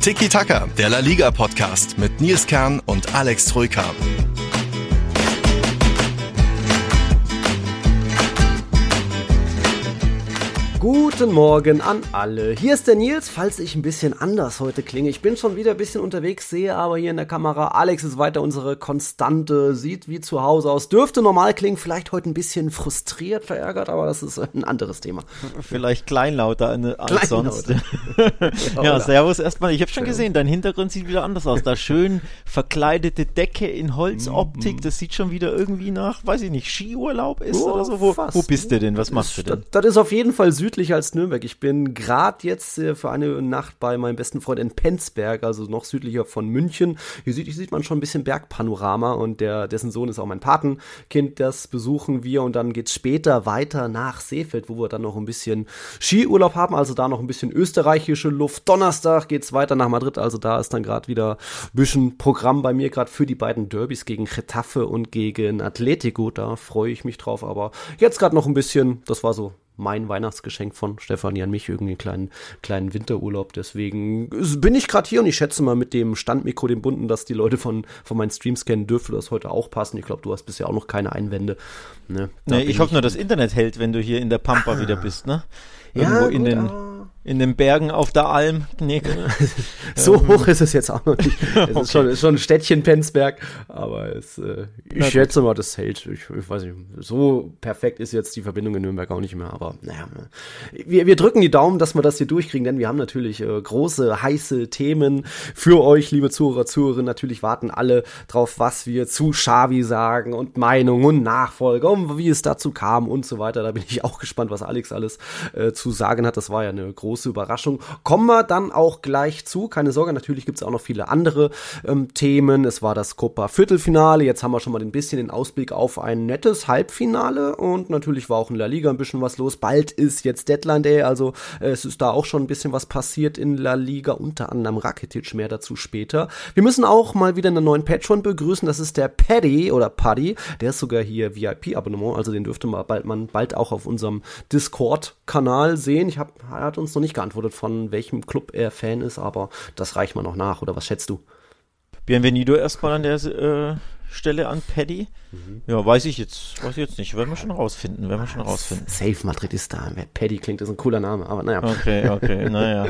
Tiki Taka, der La Liga Podcast mit Nils Kern und Alex Troika. Guten Morgen an alle. Hier ist der Nils, falls ich ein bisschen anders heute klinge. Ich bin schon wieder ein bisschen unterwegs, sehe aber hier in der Kamera, Alex ist weiter unsere Konstante, sieht wie zu Hause aus. Dürfte normal klingen, vielleicht heute ein bisschen frustriert, verärgert, aber das ist ein anderes Thema. Vielleicht kleinlauter als kleinlauter. sonst. ja, servus erstmal. Ich habe schon gesehen, dein Hintergrund sieht wieder anders aus. Da schön verkleidete Decke in Holzoptik, mhm. das sieht schon wieder irgendwie nach, weiß ich nicht, Skiurlaub ist oh, oder so. Wo, wo, bist du denn? Was machst du denn? Das, das ist auf jeden Fall süd südlicher als Nürnberg. Ich bin gerade jetzt äh, für eine Nacht bei meinem besten Freund in Penzberg, also noch südlicher von München. Hier südlich sieht man schon ein bisschen Bergpanorama und der, dessen Sohn ist auch mein Patenkind. Das besuchen wir und dann geht es später weiter nach Seefeld, wo wir dann noch ein bisschen Skiurlaub haben, also da noch ein bisschen österreichische Luft. Donnerstag geht es weiter nach Madrid, also da ist dann gerade wieder ein bisschen Programm bei mir, gerade für die beiden Derbys gegen Getafe und gegen Atletico. Da freue ich mich drauf, aber jetzt gerade noch ein bisschen, das war so mein Weihnachtsgeschenk von Stefanie an mich, irgendwie einen kleinen, kleinen Winterurlaub. Deswegen bin ich gerade hier und ich schätze mal mit dem Standmikro, dem bunten, dass die Leute von, von meinen Streams kennen, dürfte das heute auch passen. Ich glaube, du hast bisher auch noch keine Einwände. Ne? Nee, ich hoffe nur, das Internet hält, wenn du hier in der Pampa ah. wieder bist, ne? Irgendwo ja, gut, in den in den Bergen auf der Alm. Nee. so ähm. hoch ist es jetzt auch noch nicht. Es okay. ist, schon, ist schon ein Städtchen Penzberg, aber es, äh, ich Na schätze mal, das hält. Ich, ich, weiß nicht, so perfekt ist jetzt die Verbindung in Nürnberg auch nicht mehr, aber naja. Wir, wir drücken die Daumen, dass wir das hier durchkriegen, denn wir haben natürlich äh, große, heiße Themen für euch, liebe Zuhörer, Zuhörerinnen. Natürlich warten alle drauf, was wir zu Xavi sagen und Meinung und Nachfolger und wie es dazu kam und so weiter. Da bin ich auch gespannt, was Alex alles äh, zu sagen hat. Das war ja eine große große Überraschung. Kommen wir dann auch gleich zu. Keine Sorge, natürlich gibt es auch noch viele andere ähm, Themen. Es war das Copa Viertelfinale. Jetzt haben wir schon mal ein bisschen den Ausblick auf ein nettes Halbfinale. Und natürlich war auch in La Liga ein bisschen was los. Bald ist jetzt Deadline Day. Also äh, es ist da auch schon ein bisschen was passiert in La Liga. Unter anderem Rakitic. Mehr dazu später. Wir müssen auch mal wieder einen neuen Patron begrüßen. Das ist der Paddy oder Paddy. Der ist sogar hier VIP-Abonnement. Also den dürfte man bald, man bald auch auf unserem Discord-Kanal sehen. Ich habe, hat uns noch nicht geantwortet, von welchem Club er Fan ist, aber das reicht mal noch nach. Oder was schätzt du? Bienvenido erstmal an der äh, Stelle an Paddy. Mhm. Ja, weiß ich jetzt, weiß ich jetzt nicht. Werden wir schon rausfinden, werden wir schon rausfinden. Safe Madridista. Paddy klingt, ist ein cooler Name, aber naja. Okay, okay, naja.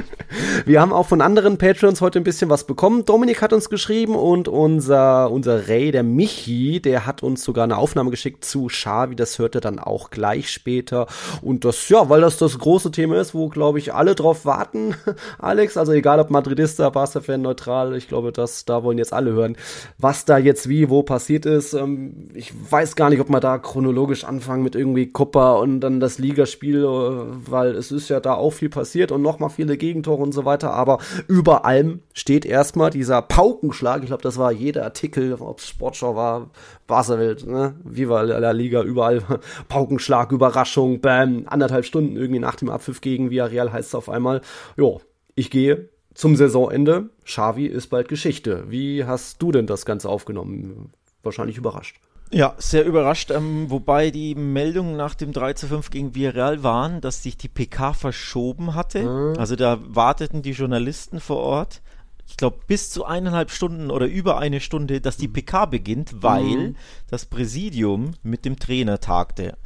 wir haben auch von anderen Patrons heute ein bisschen was bekommen. Dominik hat uns geschrieben und unser, unser Ray, der Michi, der hat uns sogar eine Aufnahme geschickt zu Xavi. Das hört er dann auch gleich später. Und das, ja, weil das das große Thema ist, wo, glaube ich, alle drauf warten, Alex. Also egal ob Madridista, Barca-Fan, neutral. Ich glaube, das, da wollen jetzt alle hören, was da jetzt wie, wo passiert ist. Ähm, ich weiß gar nicht, ob man da chronologisch anfangen mit irgendwie Copa und dann das Ligaspiel, äh, weil es ist ja da auch viel passiert und nochmal viele Gegentore und so weiter. Aber über allem steht erstmal dieser Paukenschlag. Ich glaube, das war jeder Artikel, ob es Sportschau war, Barca-Welt, ne? Viva la Liga, überall Paukenschlag, Überraschung, bam, anderthalb Stunden irgendwie nach dem Abpfiff gegen Villarreal heißt es auf einmal, jo, ich gehe zum Saisonende. Xavi ist bald Geschichte. Wie hast du denn das Ganze aufgenommen? wahrscheinlich überrascht. Ja, sehr überrascht, ähm, wobei die Meldungen nach dem 3 zu 5 gegen Villarreal waren, dass sich die PK verschoben hatte. Mhm. Also da warteten die Journalisten vor Ort, ich glaube, bis zu eineinhalb Stunden oder über eine Stunde, dass die PK beginnt, weil mhm. das Präsidium mit dem Trainer tagte.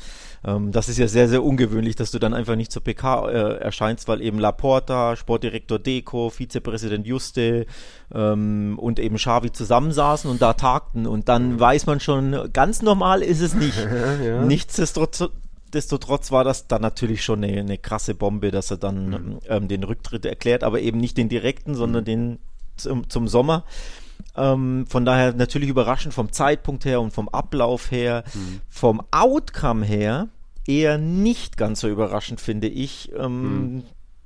Ähm, das ist ja sehr, sehr ungewöhnlich, dass du dann einfach nicht zur PK äh, erscheinst, weil eben Laporta, Sportdirektor Deco, Vizepräsident Juste ähm, und eben Xavi zusammensaßen und da tagten. Und dann weiß man schon, ganz normal ist es nicht. ja. Nichtsdestotrotz Nichtsdestotrotz war das dann natürlich schon eine, eine krasse Bombe, dass er dann mhm. ähm, den Rücktritt erklärt, aber eben nicht den direkten, sondern mhm. den zum, zum Sommer. Ähm, von daher natürlich überraschend vom Zeitpunkt her und vom Ablauf her, mhm. vom Outcome her eher nicht ganz so überraschend, finde ich. Ähm, mhm.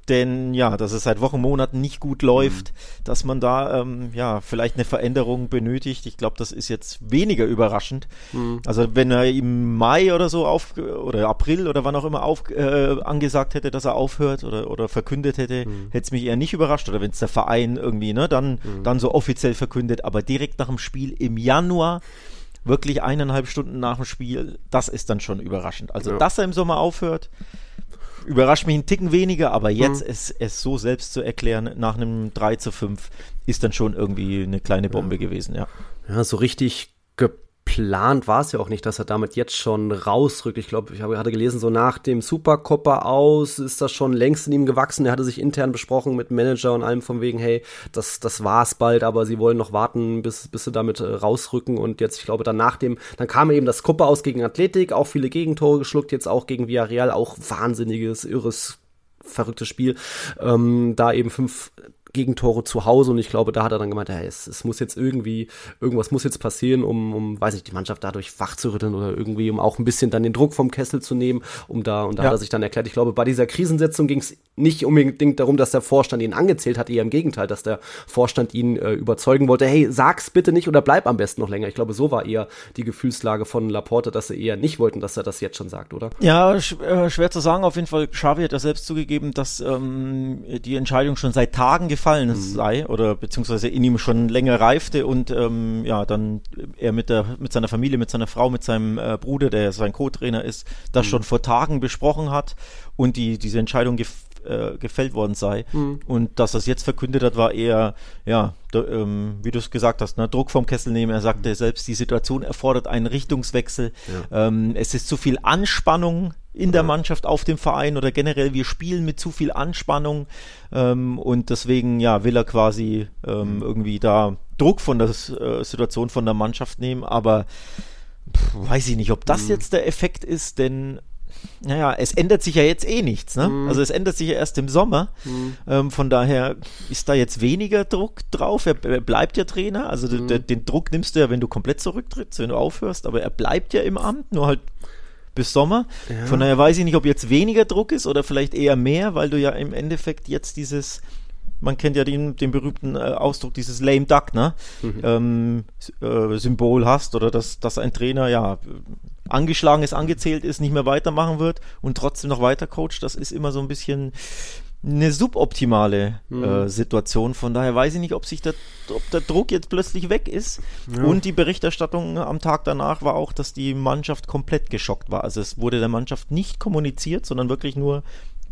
Denn ja, dass es seit Wochen, Monaten nicht gut läuft, mhm. dass man da ähm, ja vielleicht eine Veränderung benötigt. Ich glaube, das ist jetzt weniger überraschend. Mhm. Also wenn er im Mai oder so auf oder April oder wann auch immer auf, äh, angesagt hätte, dass er aufhört oder, oder verkündet hätte, mhm. hätte es mich eher nicht überrascht. Oder wenn es der Verein irgendwie, ne, dann, mhm. dann so offiziell verkündet. Aber direkt nach dem Spiel im Januar wirklich eineinhalb Stunden nach dem Spiel, das ist dann schon überraschend. Also, ja. dass er im Sommer aufhört, überrascht mich ein Ticken weniger, aber jetzt mhm. es, es so selbst zu erklären nach einem 3 zu 5 ist dann schon irgendwie eine kleine Bombe ja. gewesen, ja. Ja, so richtig geplant war es ja auch nicht, dass er damit jetzt schon rausrückt. Ich glaube, ich habe gerade gelesen, so nach dem Supercopper aus ist das schon längst in ihm gewachsen. Er hatte sich intern besprochen mit Manager und allem von wegen, hey, das, das war's bald, aber sie wollen noch warten, bis, bis sie damit äh, rausrücken. Und jetzt, ich glaube, dann nach dem, dann kam eben das Copper aus gegen Athletik, auch viele Gegentore geschluckt, jetzt auch gegen Villarreal, auch wahnsinniges, irres verrücktes Spiel. Ähm, da eben fünf Gegentore zu Hause und ich glaube, da hat er dann gemeint, hey, es, es muss jetzt irgendwie, irgendwas muss jetzt passieren, um, um, weiß ich, die Mannschaft dadurch wachzurütteln oder irgendwie, um auch ein bisschen dann den Druck vom Kessel zu nehmen, um da, und da ja. hat er sich dann erklärt, ich glaube, bei dieser Krisensetzung ging es nicht unbedingt darum, dass der Vorstand ihn angezählt hat, eher im Gegenteil, dass der Vorstand ihn äh, überzeugen wollte, hey, sag's bitte nicht oder bleib am besten noch länger. Ich glaube, so war eher die Gefühlslage von Laporte, dass sie eher nicht wollten, dass er das jetzt schon sagt, oder? Ja, sch äh, schwer zu sagen. Auf jeden Fall, Xavi hat ja selbst zugegeben, dass ähm, die Entscheidung schon seit Tagen gefallen mhm. sei oder beziehungsweise in ihm schon länger reifte und ähm, ja, dann er mit der mit seiner Familie, mit seiner Frau, mit seinem äh, Bruder, der sein Co-Trainer ist, das mhm. schon vor Tagen besprochen hat und die diese Entscheidung gef äh, gefällt worden sei. Mhm. Und dass er es jetzt verkündet hat, war eher, ja, ähm, wie du es gesagt hast, ne, Druck vom Kessel nehmen. Er sagte mhm. selbst, die Situation erfordert einen Richtungswechsel. Ja. Ähm, es ist zu viel Anspannung in der Mannschaft, auf dem Verein oder generell, wir spielen mit zu viel Anspannung ähm, und deswegen ja will er quasi ähm, mhm. irgendwie da Druck von der äh, Situation von der Mannschaft nehmen, aber pff, weiß ich nicht, ob das mhm. jetzt der Effekt ist, denn naja, es ändert sich ja jetzt eh nichts. Ne? Mhm. Also es ändert sich ja erst im Sommer. Mhm. Ähm, von daher ist da jetzt weniger Druck drauf. Er, er bleibt ja Trainer. Also mhm. den Druck nimmst du ja, wenn du komplett zurücktrittst, wenn du aufhörst. Aber er bleibt ja im Amt, nur halt bis Sommer. Ja. Von daher weiß ich nicht, ob jetzt weniger Druck ist oder vielleicht eher mehr, weil du ja im Endeffekt jetzt dieses man kennt ja den, den berühmten äh, Ausdruck, dieses lame duck, ne? Mhm. Ähm, äh, Symbol hast oder dass, dass ein Trainer ja angeschlagen ist, angezählt ist, nicht mehr weitermachen wird und trotzdem noch weiter coacht, das ist immer so ein bisschen eine suboptimale mhm. äh, Situation. Von daher weiß ich nicht, ob sich der, ob der Druck jetzt plötzlich weg ist. Ja. Und die Berichterstattung am Tag danach war auch, dass die Mannschaft komplett geschockt war. Also es wurde der Mannschaft nicht kommuniziert, sondern wirklich nur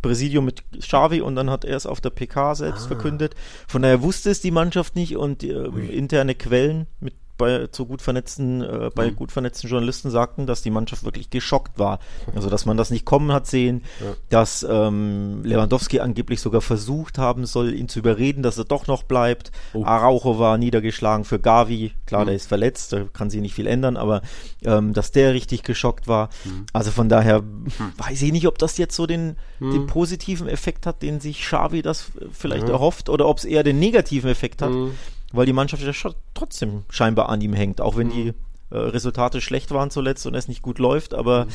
Präsidium mit Xavi und dann hat er es auf der PK selbst ah. verkündet. Von daher wusste es die Mannschaft nicht und äh, interne Quellen mit bei zu gut vernetzten, äh, bei mhm. gut vernetzten Journalisten sagten, dass die Mannschaft wirklich geschockt war. Also dass man das nicht kommen hat sehen, ja. dass ähm, Lewandowski angeblich sogar versucht haben soll, ihn zu überreden, dass er doch noch bleibt. Oh. Araujo war niedergeschlagen für Gavi, klar, mhm. der ist verletzt, da kann sich nicht viel ändern, aber ähm, dass der richtig geschockt war. Mhm. Also von daher mhm. weiß ich nicht, ob das jetzt so den, den mhm. positiven Effekt hat, den sich Xavi das vielleicht erhofft, oder ob es eher den negativen Effekt hat mhm weil die Mannschaft ja trotzdem scheinbar an ihm hängt, auch wenn mhm. die äh, Resultate schlecht waren zuletzt und es nicht gut läuft, aber mhm.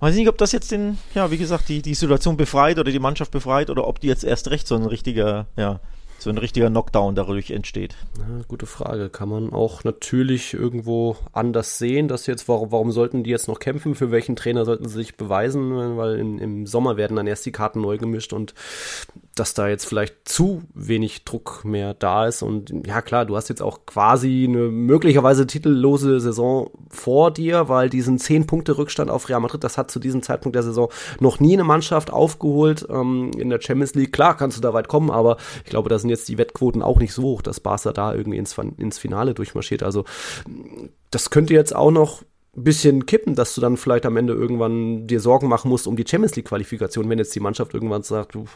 weiß nicht, ob das jetzt den, ja, wie gesagt, die, die Situation befreit oder die Mannschaft befreit oder ob die jetzt erst recht so ein richtiger, ja, so ein richtiger Knockdown dadurch entsteht? Ja, gute Frage. Kann man auch natürlich irgendwo anders sehen, dass jetzt, warum, warum sollten die jetzt noch kämpfen? Für welchen Trainer sollten sie sich beweisen? Weil in, im Sommer werden dann erst die Karten neu gemischt und dass da jetzt vielleicht zu wenig Druck mehr da ist. Und ja, klar, du hast jetzt auch quasi eine möglicherweise titellose Saison vor dir, weil diesen 10 Punkte Rückstand auf Real Madrid, das hat zu diesem Zeitpunkt der Saison noch nie eine Mannschaft aufgeholt ähm, in der Champions League. Klar kannst du da weit kommen, aber ich glaube, da sind jetzt die Wettquoten auch nicht so hoch, dass Barca da irgendwie ins, ins Finale durchmarschiert. Also das könnte jetzt auch noch bisschen kippen, dass du dann vielleicht am Ende irgendwann dir Sorgen machen musst um die Champions League Qualifikation, wenn jetzt die Mannschaft irgendwann sagt, wo,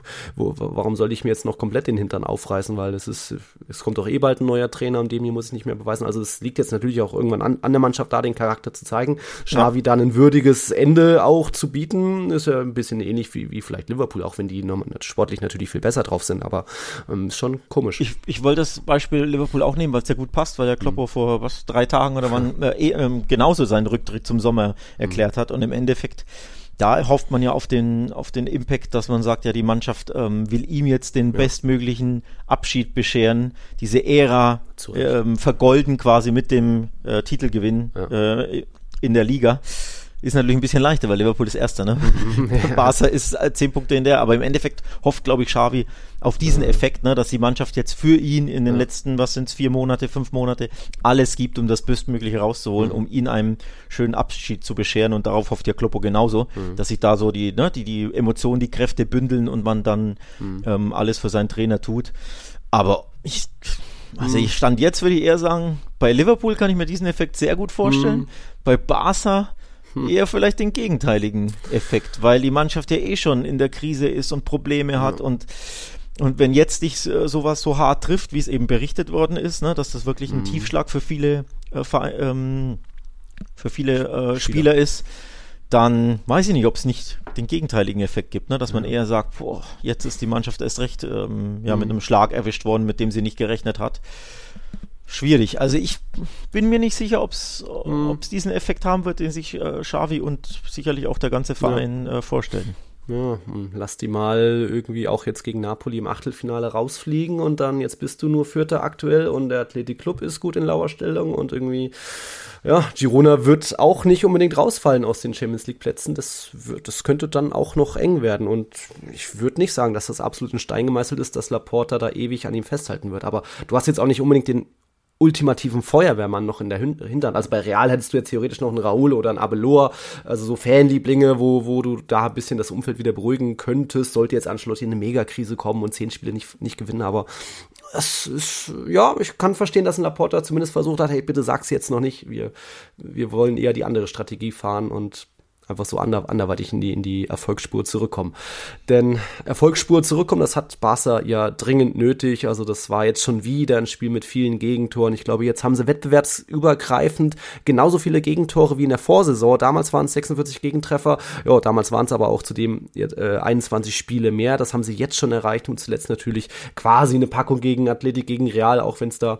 warum soll ich mir jetzt noch komplett den Hintern aufreißen, weil es ist, es kommt doch eh bald ein neuer Trainer und dem hier muss ich nicht mehr beweisen. Also es liegt jetzt natürlich auch irgendwann an, an der Mannschaft da, den Charakter zu zeigen. Xavi ja. dann ein würdiges Ende auch zu bieten, ist ja ein bisschen ähnlich wie, wie vielleicht Liverpool, auch wenn die sportlich natürlich viel besser drauf sind, aber ähm, ist schon komisch. Ich, ich wollte das Beispiel Liverpool auch nehmen, weil es ja gut passt, weil der Kloppo mhm. vor was drei Tagen oder wann äh, äh, genauso sein Rücktritt zum Sommer erklärt hat. Und im Endeffekt, da hofft man ja auf den, auf den Impact, dass man sagt, ja, die Mannschaft ähm, will ihm jetzt den ja. bestmöglichen Abschied bescheren, diese Ära ähm, vergolden quasi mit dem äh, Titelgewinn ja. äh, in der Liga. Ist natürlich ein bisschen leichter, weil Liverpool ist Erster, ne? ja. Barca ist äh, zehn Punkte in der, aber im Endeffekt hofft, glaube ich, Xavi auf diesen ja. Effekt, ne, dass die Mannschaft jetzt für ihn in den ja. letzten, was sind es, vier Monate, fünf Monate, alles gibt, um das Bestmögliche rauszuholen, mhm. um ihn einem schönen Abschied zu bescheren und darauf hofft ja Kloppo genauso, mhm. dass sich da so die, ne, die, die Emotionen, die Kräfte bündeln und man dann mhm. ähm, alles für seinen Trainer tut. Aber ich, also ich stand jetzt, würde ich eher sagen, bei Liverpool kann ich mir diesen Effekt sehr gut vorstellen. Mhm. Bei Barca. Eher vielleicht den gegenteiligen Effekt, weil die Mannschaft ja eh schon in der Krise ist und Probleme hat ja. und und wenn jetzt dich sowas so hart trifft, wie es eben berichtet worden ist, ne, dass das wirklich ein mhm. Tiefschlag für viele äh, ähm, für viele äh, Spieler. Spieler ist, dann weiß ich nicht, ob es nicht den gegenteiligen Effekt gibt, ne? dass man eher sagt, boah, jetzt ist die Mannschaft erst recht ähm, ja, mhm. mit einem Schlag erwischt worden, mit dem sie nicht gerechnet hat. Schwierig. Also ich bin mir nicht sicher, ob es mhm. diesen Effekt haben wird, den sich äh, Xavi und sicherlich auch der ganze Verein ja. äh, vorstellen. Ja, hm, lass die mal irgendwie auch jetzt gegen Napoli im Achtelfinale rausfliegen und dann jetzt bist du nur Vierter aktuell und der Athletic Club ist gut in Lauerstellung und irgendwie ja, Girona wird auch nicht unbedingt rausfallen aus den Champions League Plätzen. Das, wird, das könnte dann auch noch eng werden. Und ich würde nicht sagen, dass das absolut in Stein gemeißelt ist, dass Laporta da ewig an ihm festhalten wird. Aber du hast jetzt auch nicht unbedingt den ultimativen Feuerwehrmann noch in der Hinterhand. Also bei Real hättest du jetzt theoretisch noch einen Raul oder einen Abeloa, also so Fanlieblinge, wo, wo du da ein bisschen das Umfeld wieder beruhigen könntest, sollte jetzt Ancelotti in eine Megakrise kommen und zehn Spiele nicht, nicht gewinnen, aber es ist, ja, ich kann verstehen, dass ein Laporta zumindest versucht hat, hey, bitte sag's jetzt noch nicht, wir, wir wollen eher die andere Strategie fahren und einfach so ander, anderweitig in die, in die Erfolgsspur zurückkommen. Denn Erfolgsspur zurückkommen, das hat Barca ja dringend nötig. Also das war jetzt schon wieder ein Spiel mit vielen Gegentoren. Ich glaube, jetzt haben sie wettbewerbsübergreifend genauso viele Gegentore wie in der Vorsaison. Damals waren es 46 Gegentreffer. Ja, damals waren es aber auch zudem äh, 21 Spiele mehr. Das haben sie jetzt schon erreicht und zuletzt natürlich quasi eine Packung gegen Athletik, gegen Real, auch wenn es da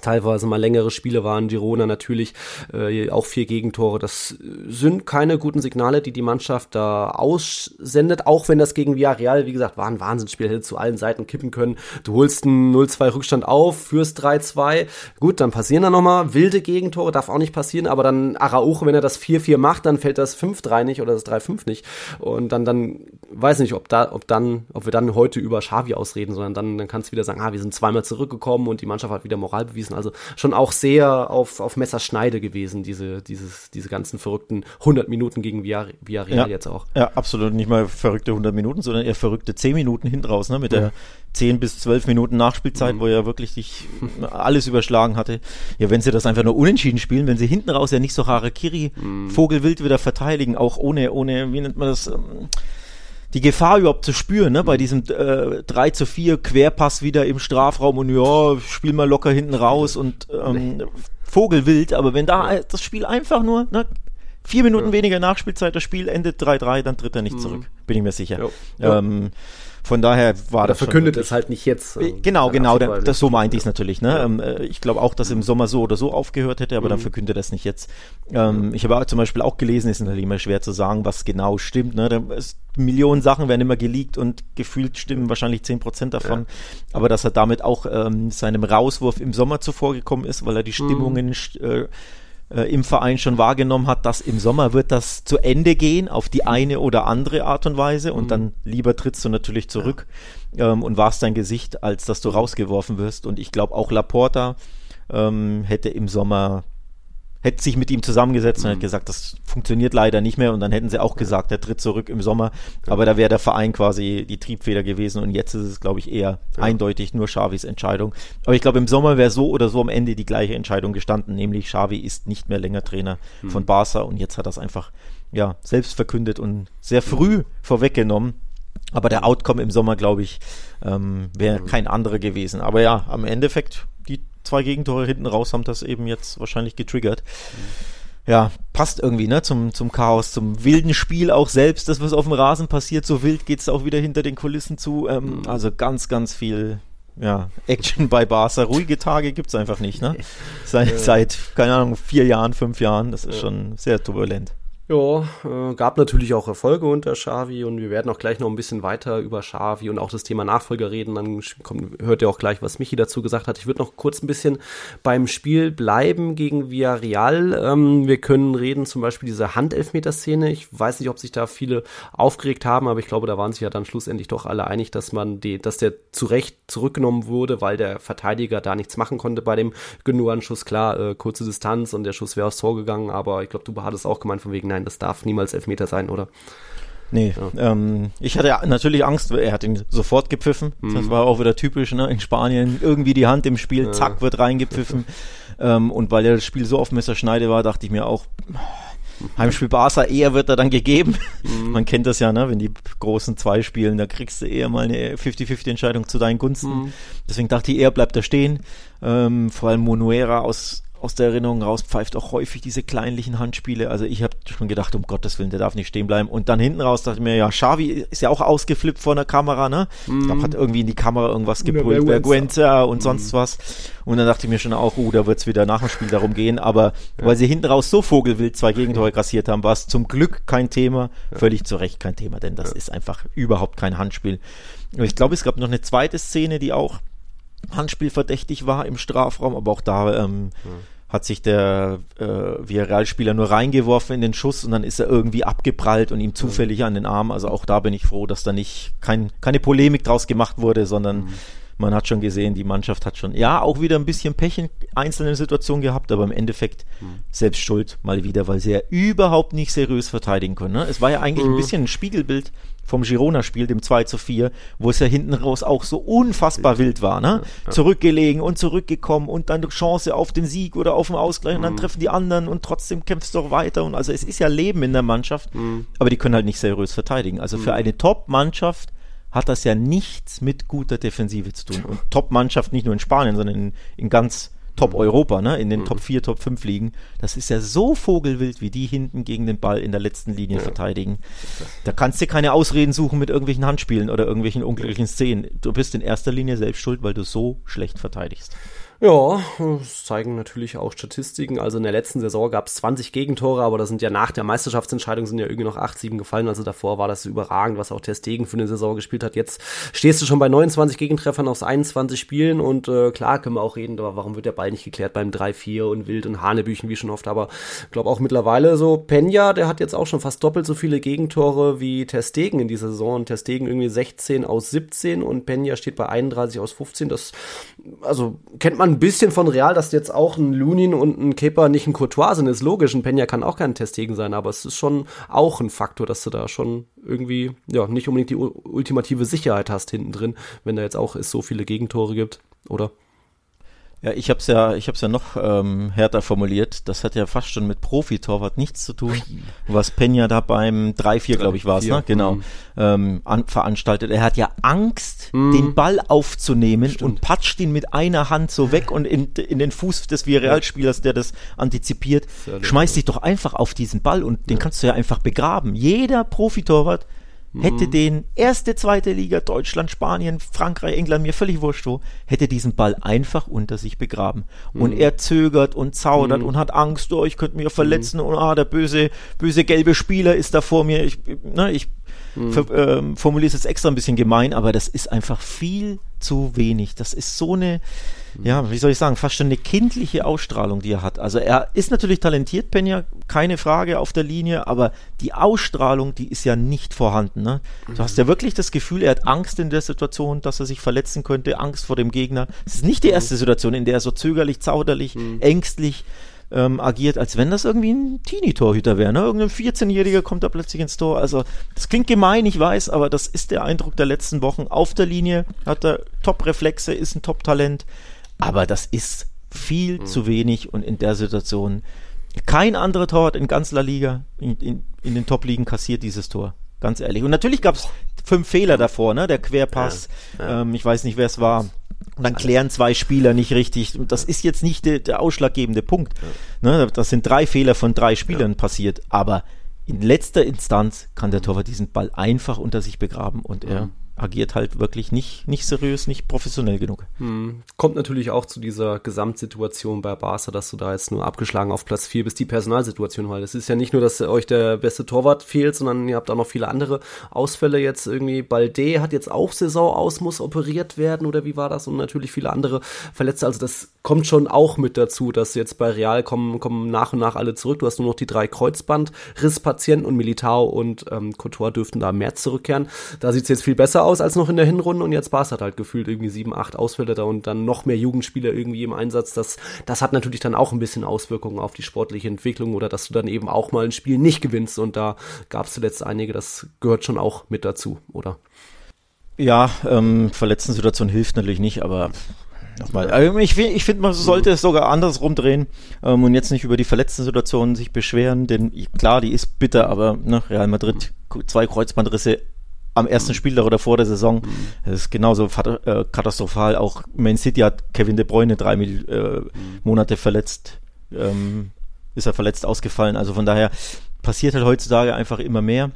teilweise mal längere Spiele waren. Girona natürlich äh, auch vier Gegentore. Das sind keine guten Signale, die die Mannschaft da aussendet, auch wenn das gegen Villarreal, wie gesagt, war ein Wahnsinnsspiel, hätte zu allen Seiten kippen können. Du holst einen 0-2 Rückstand auf, führst 3-2. Gut, dann passieren da nochmal wilde Gegentore, darf auch nicht passieren, aber dann Araujo, wenn er das 4-4 macht, dann fällt das 5-3 nicht oder das 3-5 nicht. Und dann, dann, weiß nicht, ob da, ob dann, ob wir dann heute über Xavi ausreden, sondern dann, dann kannst du wieder sagen, ah, wir sind zweimal zurückgekommen und die Mannschaft hat wieder Moral bewiesen. Also schon auch sehr auf, auf Messerschneide gewesen, diese, dieses, diese ganzen verrückten 100 Minuten gegen Villarreal ja, jetzt auch. Ja, absolut. Nicht mal verrückte 100 Minuten, sondern eher verrückte 10 Minuten hinten raus, ne? mit ja. der 10 bis 12 Minuten Nachspielzeit, mhm. wo er wirklich dich alles überschlagen hatte. Ja, wenn sie das einfach nur unentschieden spielen, wenn sie hinten raus ja nicht so Harakiri, mhm. Vogelwild wieder verteidigen, auch ohne, ohne, wie nennt man das, ähm, die Gefahr überhaupt zu spüren, ne? bei mhm. diesem äh, 3 zu 4 Querpass wieder im Strafraum und ja, spiel mal locker hinten raus und ähm, Vogelwild, aber wenn da das Spiel einfach nur, ne, vier Minuten ja. weniger Nachspielzeit, das Spiel endet 3-3, dann tritt er nicht mhm. zurück, bin ich mir sicher. Ja. Ähm, von daher war Oder das. verkündet es halt nicht jetzt. Äh, genau, genau, das, das so meinte ich es natürlich. Ne? Ja. Ähm, äh, ich glaube auch, dass im Sommer so oder so aufgehört hätte, aber mhm. dann verkündet es nicht jetzt. Ähm, ich habe zum Beispiel auch gelesen, ist natürlich immer schwer zu sagen, was genau stimmt. Ne? Ist, Millionen Sachen werden immer geleakt und gefühlt stimmen wahrscheinlich zehn Prozent davon. Ja. Aber dass er damit auch ähm, seinem Rauswurf im Sommer zuvor gekommen ist, weil er die mhm. Stimmungen mhm. äh, äh, im Verein schon wahrgenommen hat, dass im Sommer wird das zu Ende gehen auf die eine oder andere Art und Weise und mhm. dann lieber trittst du natürlich zurück ja. ähm, und warst dein Gesicht, als dass du rausgeworfen wirst. Und ich glaube auch Laporta ähm, hätte im Sommer hätte sich mit ihm zusammengesetzt und hätte mhm. gesagt, das funktioniert leider nicht mehr und dann hätten sie auch gesagt, er tritt zurück im Sommer, aber da wäre der Verein quasi die Triebfeder gewesen und jetzt ist es, glaube ich, eher ja. eindeutig nur Xavis Entscheidung. Aber ich glaube, im Sommer wäre so oder so am Ende die gleiche Entscheidung gestanden, nämlich Xavi ist nicht mehr länger Trainer mhm. von Barca und jetzt hat er es einfach ja, selbst verkündet und sehr früh vorweggenommen. Aber der Outcome im Sommer, glaube ich, ähm, wäre mhm. kein anderer gewesen. Aber ja, am Endeffekt zwei Gegentore hinten raus haben das eben jetzt wahrscheinlich getriggert. Ja, passt irgendwie, ne, zum, zum Chaos, zum wilden Spiel auch selbst, das, was auf dem Rasen passiert, so wild geht es auch wieder hinter den Kulissen zu. Ähm, mhm. Also ganz, ganz viel ja, Action bei Barca. Ruhige Tage gibt es einfach nicht, ne? Seit, seit, keine Ahnung, vier Jahren, fünf Jahren. Das ist schon sehr turbulent. Ja, äh, gab natürlich auch Erfolge unter Xavi und wir werden auch gleich noch ein bisschen weiter über Xavi und auch das Thema Nachfolger reden. Dann kommt, hört ihr auch gleich, was Michi dazu gesagt hat. Ich würde noch kurz ein bisschen beim Spiel bleiben gegen Villarreal. Ähm, wir können reden zum Beispiel diese Handelfmeter-Szene. Ich weiß nicht, ob sich da viele aufgeregt haben, aber ich glaube, da waren sich ja dann schlussendlich doch alle einig, dass man die, dass der zu Recht zurückgenommen wurde, weil der Verteidiger da nichts machen konnte bei dem Genua-Schuss. Klar, äh, kurze Distanz und der Schuss wäre aufs Tor gegangen, aber ich glaube, du hattest auch gemeint von wegen, nein, das darf niemals Elfmeter sein, oder? Nee, ja. ähm, ich hatte natürlich Angst, er hat ihn sofort gepfiffen. Mhm. Das war auch wieder typisch, ne? In Spanien irgendwie die Hand im Spiel, ja. zack, wird reingepfiffen. ähm, und weil das Spiel so auf Messerschneide war, dachte ich mir auch, Heimspiel Barca eher wird er dann gegeben. Mhm. Man kennt das ja, ne? wenn die großen zwei spielen, da kriegst du eher mal eine 50-50 Entscheidung zu deinen Gunsten. Mhm. Deswegen dachte ich, er bleibt da stehen. Ähm, vor allem Monuera aus aus der Erinnerung raus pfeift auch häufig diese kleinlichen Handspiele. Also ich habe schon gedacht, um Gottes Willen, der darf nicht stehen bleiben. Und dann hinten raus dachte ich mir, ja, Xavi ist ja auch ausgeflippt vor der Kamera, ne? Mm. Ich glaube, hat irgendwie in die Kamera irgendwas gebrüllt, Vergüenza und mm. sonst was. Und dann dachte ich mir schon auch, uh, da wird's wieder nach dem Spiel darum gehen. Aber ja. weil sie hinten raus so vogelwild zwei Gegentore kassiert haben, war es zum Glück kein Thema. Ja. Völlig zu Recht kein Thema, denn das ja. ist einfach überhaupt kein Handspiel. Ich glaube, es gab noch eine zweite Szene, die auch Handspiel war im Strafraum, aber auch da ähm. Hat sich der äh, Villarreal-Spieler nur reingeworfen in den Schuss und dann ist er irgendwie abgeprallt und ihm zufällig ja. an den Arm. Also auch da bin ich froh, dass da nicht kein, keine Polemik draus gemacht wurde, sondern mhm. Man hat schon gesehen, die Mannschaft hat schon, ja, auch wieder ein bisschen Pech in einzelnen Situationen gehabt, aber im Endeffekt mhm. selbst schuld mal wieder, weil sie ja überhaupt nicht seriös verteidigen können. Ne? Es war ja eigentlich mhm. ein bisschen ein Spiegelbild vom Girona-Spiel, dem 2 zu 4, wo es ja hinten raus auch so unfassbar wild war, ne? Ja. Zurückgelegen und zurückgekommen und dann Chance auf den Sieg oder auf den Ausgleich mhm. und dann mhm. treffen die anderen und trotzdem kämpfst du doch weiter und also es ist ja Leben in der Mannschaft, mhm. aber die können halt nicht seriös verteidigen. Also mhm. für eine Top-Mannschaft hat das ja nichts mit guter Defensive zu tun. Und Top-Mannschaft nicht nur in Spanien, sondern in, in ganz Top Europa, ne, in den mhm. Top 4, Top 5 liegen. Das ist ja so vogelwild, wie die hinten gegen den Ball in der letzten Linie ja. verteidigen. Da kannst du keine Ausreden suchen mit irgendwelchen Handspielen oder irgendwelchen unglücklichen Szenen. Du bist in erster Linie selbst schuld, weil du so schlecht verteidigst. Ja, das zeigen natürlich auch Statistiken. Also in der letzten Saison gab es 20 Gegentore, aber da sind ja nach der Meisterschaftsentscheidung sind ja irgendwie noch 8, 7 gefallen. Also davor war das überragend, was auch Testegen für eine Saison gespielt hat. Jetzt stehst du schon bei 29 Gegentreffern aus 21 Spielen und äh, klar können wir auch reden, aber warum wird der Ball nicht geklärt beim 3-4 und Wild und Hanebüchen wie schon oft. Aber ich glaube auch mittlerweile so Penja, der hat jetzt auch schon fast doppelt so viele Gegentore wie Testegen in dieser Saison. Und Testegen irgendwie 16 aus 17 und Penja steht bei 31 aus 15. Das, also kennt man man ein bisschen von Real, dass jetzt auch ein Lunin und ein Kepa nicht ein Courtois sind, ist logisch. Ein Penja kann auch kein Testegen sein, aber es ist schon auch ein Faktor, dass du da schon irgendwie, ja, nicht unbedingt die ultimative Sicherheit hast hinten drin, wenn da jetzt auch es so viele Gegentore gibt, oder? Ja, ich habe es ja, ich habe es ja noch ähm, härter formuliert. Das hat ja fast schon mit Profi-Torwart nichts zu tun, was Peña da beim 3-4, glaube ich, war es, ne? Genau, mhm. ähm, an, veranstaltet. Er hat ja Angst, mhm. den Ball aufzunehmen Stimmt. und patscht ihn mit einer Hand so weg und in, in den Fuß des Villarreal-Spielers, der das antizipiert, schmeißt dich doch einfach auf diesen Ball und den kannst du ja einfach begraben. Jeder Profi-Torwart hätte mhm. den erste, zweite Liga, Deutschland, Spanien, Frankreich, England, mir völlig wurscht wo, hätte diesen Ball einfach unter sich begraben. Mhm. Und er zögert und zaudert mhm. und hat Angst, oh, ich könnte mich verletzen und ah, der böse, böse gelbe Spieler ist da vor mir. Ich, ne, ich mhm. ähm, formuliere es jetzt extra ein bisschen gemein, aber das ist einfach viel zu wenig. Das ist so eine, ja, wie soll ich sagen, fast schon eine kindliche Ausstrahlung, die er hat. Also er ist natürlich talentiert, Penja, keine Frage auf der Linie, aber die Ausstrahlung, die ist ja nicht vorhanden. Ne? Du hast ja wirklich das Gefühl, er hat Angst in der Situation, dass er sich verletzen könnte, Angst vor dem Gegner. Es ist nicht die erste Situation, in der er so zögerlich, zauderlich, mhm. ängstlich ähm, agiert, als wenn das irgendwie ein Teenie-Torhüter wäre. Ne? Irgendein 14-Jähriger kommt da plötzlich ins Tor. Also, das klingt gemein, ich weiß, aber das ist der Eindruck der letzten Wochen. Auf der Linie hat er Top-Reflexe, ist ein Top-Talent. Aber das ist viel mhm. zu wenig und in der Situation kein anderer Torwart in ganz La Liga, in, in, in den Top-Ligen kassiert dieses Tor. Ganz ehrlich. Und natürlich gab es fünf Fehler davor, ne? Der Querpass, ja. Ähm, ich weiß nicht, wer es war. Und dann klären zwei Spieler nicht richtig. Und das ist jetzt nicht de, der ausschlaggebende Punkt. Ne? Das sind drei Fehler von drei Spielern passiert. Aber in letzter Instanz kann der Torwart diesen Ball einfach unter sich begraben und er agiert halt wirklich nicht, nicht seriös, nicht professionell genug. Hm. Kommt natürlich auch zu dieser Gesamtsituation bei Barca, dass du da jetzt nur abgeschlagen auf Platz 4 bist, die Personalsituation, weil es ist ja nicht nur, dass euch der beste Torwart fehlt, sondern ihr habt auch noch viele andere Ausfälle jetzt irgendwie. Balde hat jetzt auch Saison aus, muss operiert werden oder wie war das? Und natürlich viele andere Verletzte. Also das kommt schon auch mit dazu, dass jetzt bei Real kommen, kommen nach und nach alle zurück. Du hast nur noch die drei Kreuzbandrisspatienten und Militao und ähm, Couture dürften da mehr zurückkehren. Da sieht es jetzt viel besser aus als noch in der Hinrunde und jetzt Barca hat halt gefühlt irgendwie sieben, acht Ausfälle da und dann noch mehr Jugendspieler irgendwie im Einsatz. Das, das hat natürlich dann auch ein bisschen Auswirkungen auf die sportliche Entwicklung oder dass du dann eben auch mal ein Spiel nicht gewinnst und da gab es zuletzt einige, das gehört schon auch mit dazu, oder? Ja, ähm, Verletzten-Situation hilft natürlich nicht, aber Nochmal. Also ich, ich finde, man sollte es sogar andersrum drehen ähm, und jetzt nicht über die verletzten Situationen sich beschweren, denn klar, die ist bitter, aber ne, Real Madrid, zwei Kreuzbandrisse am ersten Spieltag oder vor der Saison. Das ist genauso äh, katastrophal. Auch Man City hat Kevin De Bruyne drei äh, Monate verletzt, ähm, ist er verletzt ausgefallen. Also von daher passiert halt heutzutage einfach immer mehr.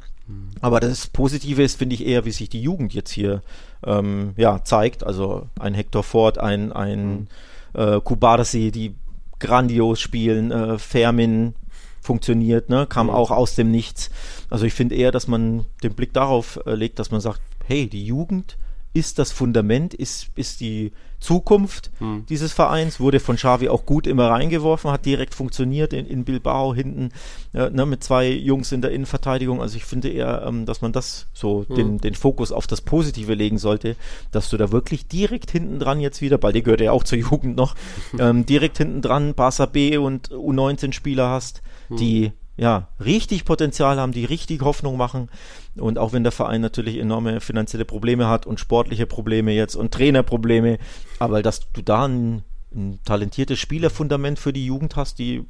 Aber das Positive ist, finde ich, eher, wie sich die Jugend jetzt hier ähm, ja, zeigt. Also ein Hector Ford, ein, ein äh, Kubarsi, die grandios spielen, äh, Fermin, funktioniert, ne? kam mhm. auch aus dem Nichts. Also ich finde eher, dass man den Blick darauf äh, legt, dass man sagt, hey, die Jugend ist das Fundament, ist, ist die Zukunft mhm. dieses Vereins, wurde von Xavi auch gut immer reingeworfen, hat direkt funktioniert in, in Bilbao hinten äh, ne, mit zwei Jungs in der Innenverteidigung. Also ich finde eher, ähm, dass man das so mhm. den, den Fokus auf das Positive legen sollte, dass du da wirklich direkt hinten dran jetzt wieder, weil der gehört ja auch zur Jugend noch, ähm, direkt hinten dran Barca B und U19-Spieler hast, die ja richtig Potenzial haben, die richtig Hoffnung machen. Und auch wenn der Verein natürlich enorme finanzielle Probleme hat und sportliche Probleme jetzt und Trainerprobleme, aber dass du da ein, ein talentiertes Spielerfundament für die Jugend hast, die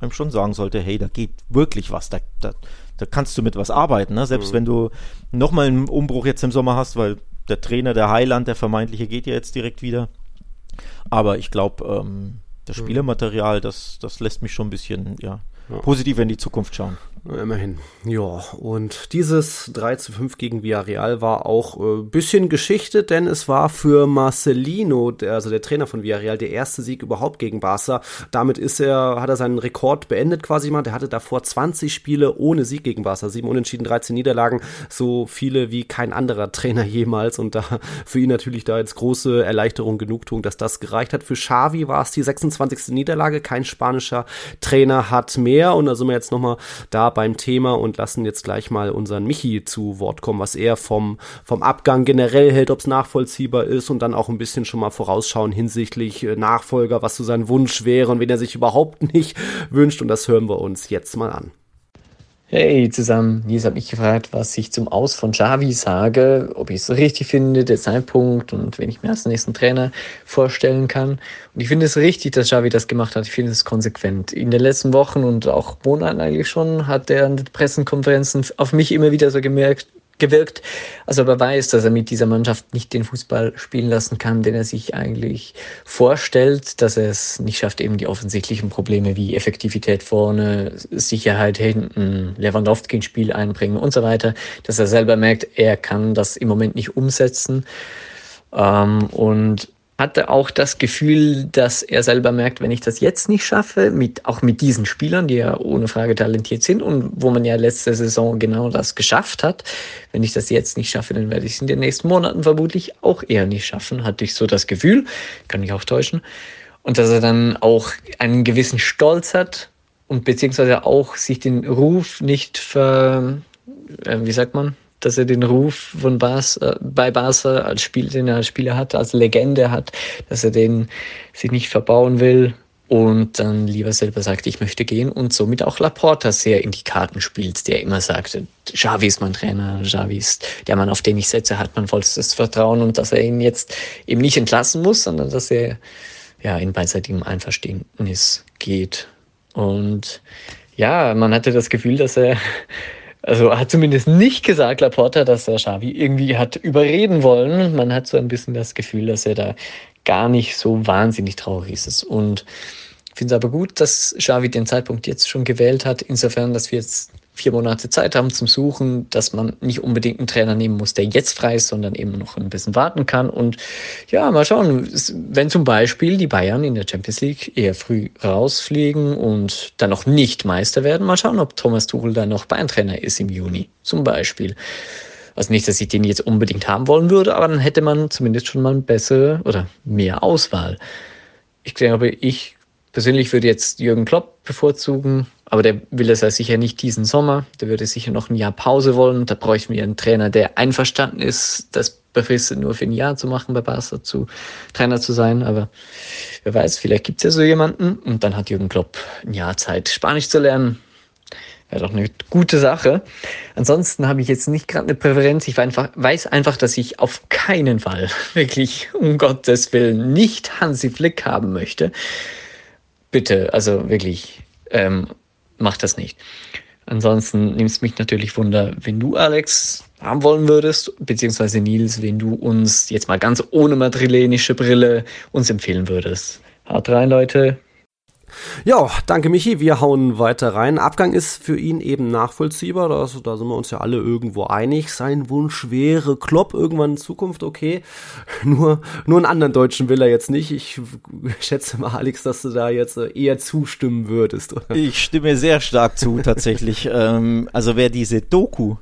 einem schon sagen sollte, hey, da geht wirklich was, da, da, da kannst du mit was arbeiten, ne? selbst mhm. wenn du nochmal einen Umbruch jetzt im Sommer hast, weil der Trainer, der Heiland, der vermeintliche, geht ja jetzt direkt wieder. Aber ich glaube, ähm, das mhm. Spielermaterial, das, das lässt mich schon ein bisschen, ja, ja. positiv in die Zukunft schauen. Immerhin. Ja, und dieses 3 zu 5 gegen Villarreal war auch ein äh, bisschen Geschichte, denn es war für Marcelino, der, also der Trainer von Villarreal, der erste Sieg überhaupt gegen Barca. Damit ist er, hat er seinen Rekord beendet quasi mal. Der hatte davor 20 Spiele ohne Sieg gegen Barca. Sieben Unentschieden, 13 Niederlagen. So viele wie kein anderer Trainer jemals. Und da für ihn natürlich da jetzt große Erleichterung, Genugtuung, dass das gereicht hat. Für Xavi war es die 26. Niederlage. Kein spanischer Trainer hat mehr. Und da sind wir jetzt nochmal da beim Thema und lassen jetzt gleich mal unseren Michi zu Wort kommen, was er vom, vom Abgang generell hält, ob es nachvollziehbar ist und dann auch ein bisschen schon mal vorausschauen hinsichtlich äh, Nachfolger, was so sein Wunsch wäre und wen er sich überhaupt nicht wünscht. Und das hören wir uns jetzt mal an. Hey zusammen, Nils hat mich gefragt, was ich zum Aus von Xavi sage, ob ich es richtig finde, der Zeitpunkt und wenn ich mir als nächsten Trainer vorstellen kann. Und ich finde es richtig, dass Xavi das gemacht hat. Ich finde es konsequent. In den letzten Wochen und auch Monaten eigentlich schon hat er an den Pressekonferenzen auf mich immer wieder so gemerkt, gewirkt. Also er weiß, dass er mit dieser Mannschaft nicht den Fußball spielen lassen kann, den er sich eigentlich vorstellt, dass er es nicht schafft, eben die offensichtlichen Probleme wie Effektivität vorne, Sicherheit hinten, Lewandowski ins Spiel einbringen und so weiter, dass er selber merkt, er kann das im Moment nicht umsetzen. Ähm, und hatte auch das Gefühl, dass er selber merkt, wenn ich das jetzt nicht schaffe, mit, auch mit diesen Spielern, die ja ohne Frage talentiert sind und wo man ja letzte Saison genau das geschafft hat, wenn ich das jetzt nicht schaffe, dann werde ich es in den nächsten Monaten vermutlich auch eher nicht schaffen, hatte ich so das Gefühl, kann mich auch täuschen. Und dass er dann auch einen gewissen Stolz hat und beziehungsweise auch sich den Ruf nicht ver, äh, wie sagt man, dass er den Ruf von Barca, äh, bei Barca als Spiel, den er als Spieler hat, als Legende hat, dass er den sich nicht verbauen will und dann lieber selber sagt, ich möchte gehen und somit auch Laporta sehr in die Karten spielt, der immer sagt, Xavi ist mein Trainer, Xavi ist der Mann, auf den ich setze, hat mein vollstes Vertrauen und dass er ihn jetzt eben nicht entlassen muss, sondern dass er ja in beidseitigem Einverständnis geht. Und ja, man hatte das Gefühl, dass er also hat zumindest nicht gesagt, Laporta, dass er Xavi irgendwie hat überreden wollen. Man hat so ein bisschen das Gefühl, dass er da gar nicht so wahnsinnig traurig ist. Und ich finde es aber gut, dass Xavi den Zeitpunkt jetzt schon gewählt hat, insofern, dass wir jetzt vier Monate Zeit haben zum Suchen, dass man nicht unbedingt einen Trainer nehmen muss, der jetzt frei ist, sondern eben noch ein bisschen warten kann. Und ja, mal schauen, wenn zum Beispiel die Bayern in der Champions League eher früh rausfliegen und dann noch nicht Meister werden, mal schauen, ob Thomas Tuchel dann noch Bayern-Trainer ist im Juni, zum Beispiel. Also nicht, dass ich den jetzt unbedingt haben wollen würde, aber dann hätte man zumindest schon mal eine bessere oder mehr Auswahl. Ich glaube, ich persönlich würde jetzt Jürgen Klopp bevorzugen, aber der will es ja sicher nicht diesen Sommer. Der würde sicher noch ein Jahr Pause wollen. Da bräuchten wir einen Trainer, der einverstanden ist, das befristet nur für ein Jahr zu machen bei Barca, zu Trainer zu sein. Aber wer weiß, vielleicht gibt es ja so jemanden. Und dann hat Jürgen Klopp ein Jahr Zeit, Spanisch zu lernen. Wäre doch eine gute Sache. Ansonsten habe ich jetzt nicht gerade eine Präferenz. Ich weiß einfach, dass ich auf keinen Fall, wirklich um Gottes Willen, nicht Hansi Flick haben möchte. Bitte, also wirklich, ähm, mach das nicht. Ansonsten nimmt es mich natürlich Wunder, wenn du, Alex, haben wollen würdest, beziehungsweise Nils, wenn du uns jetzt mal ganz ohne madrilenische Brille uns empfehlen würdest. Haut rein, Leute. Ja, danke Michi. Wir hauen weiter rein. Abgang ist für ihn eben nachvollziehbar. Das, da sind wir uns ja alle irgendwo einig. Sein Wunsch wäre Klopp irgendwann in Zukunft okay. Nur, nur einen anderen Deutschen will er jetzt nicht. Ich schätze mal, Alex, dass du da jetzt äh, eher zustimmen würdest. Oder? Ich stimme sehr stark zu, tatsächlich. ähm, also wer diese Doku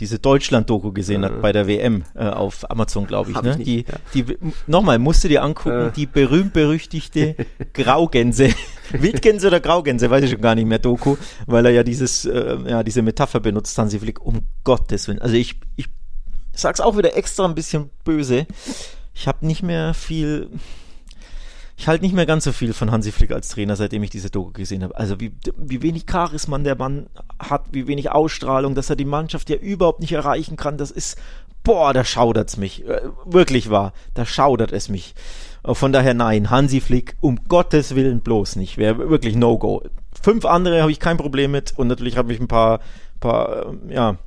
diese Deutschland-Doku gesehen hat bei der WM äh, auf Amazon, glaube ich. Hab ne? Ich nicht, die, ja. die, nochmal, musst du dir angucken, äh. die berühmt-berüchtigte Graugänse. Wildgänse oder Graugänse, weiß ich schon gar nicht mehr, Doku, weil er ja dieses, äh, ja, diese Metapher benutzt, Hansi Flick, um Gottes Willen. Also ich, ich sag's auch wieder extra ein bisschen böse. Ich habe nicht mehr viel ich halte nicht mehr ganz so viel von Hansi Flick als Trainer, seitdem ich diese Doku gesehen habe. Also wie, wie wenig Charisma der Mann hat, wie wenig Ausstrahlung, dass er die Mannschaft ja überhaupt nicht erreichen kann, das ist, boah, da schaudert's mich. Äh, wirklich wahr, da schaudert es mich. Äh, von daher nein, Hansi Flick, um Gottes Willen bloß nicht. Wäre wirklich No-Go. Fünf andere habe ich kein Problem mit und natürlich habe ich ein paar, paar, äh, ja,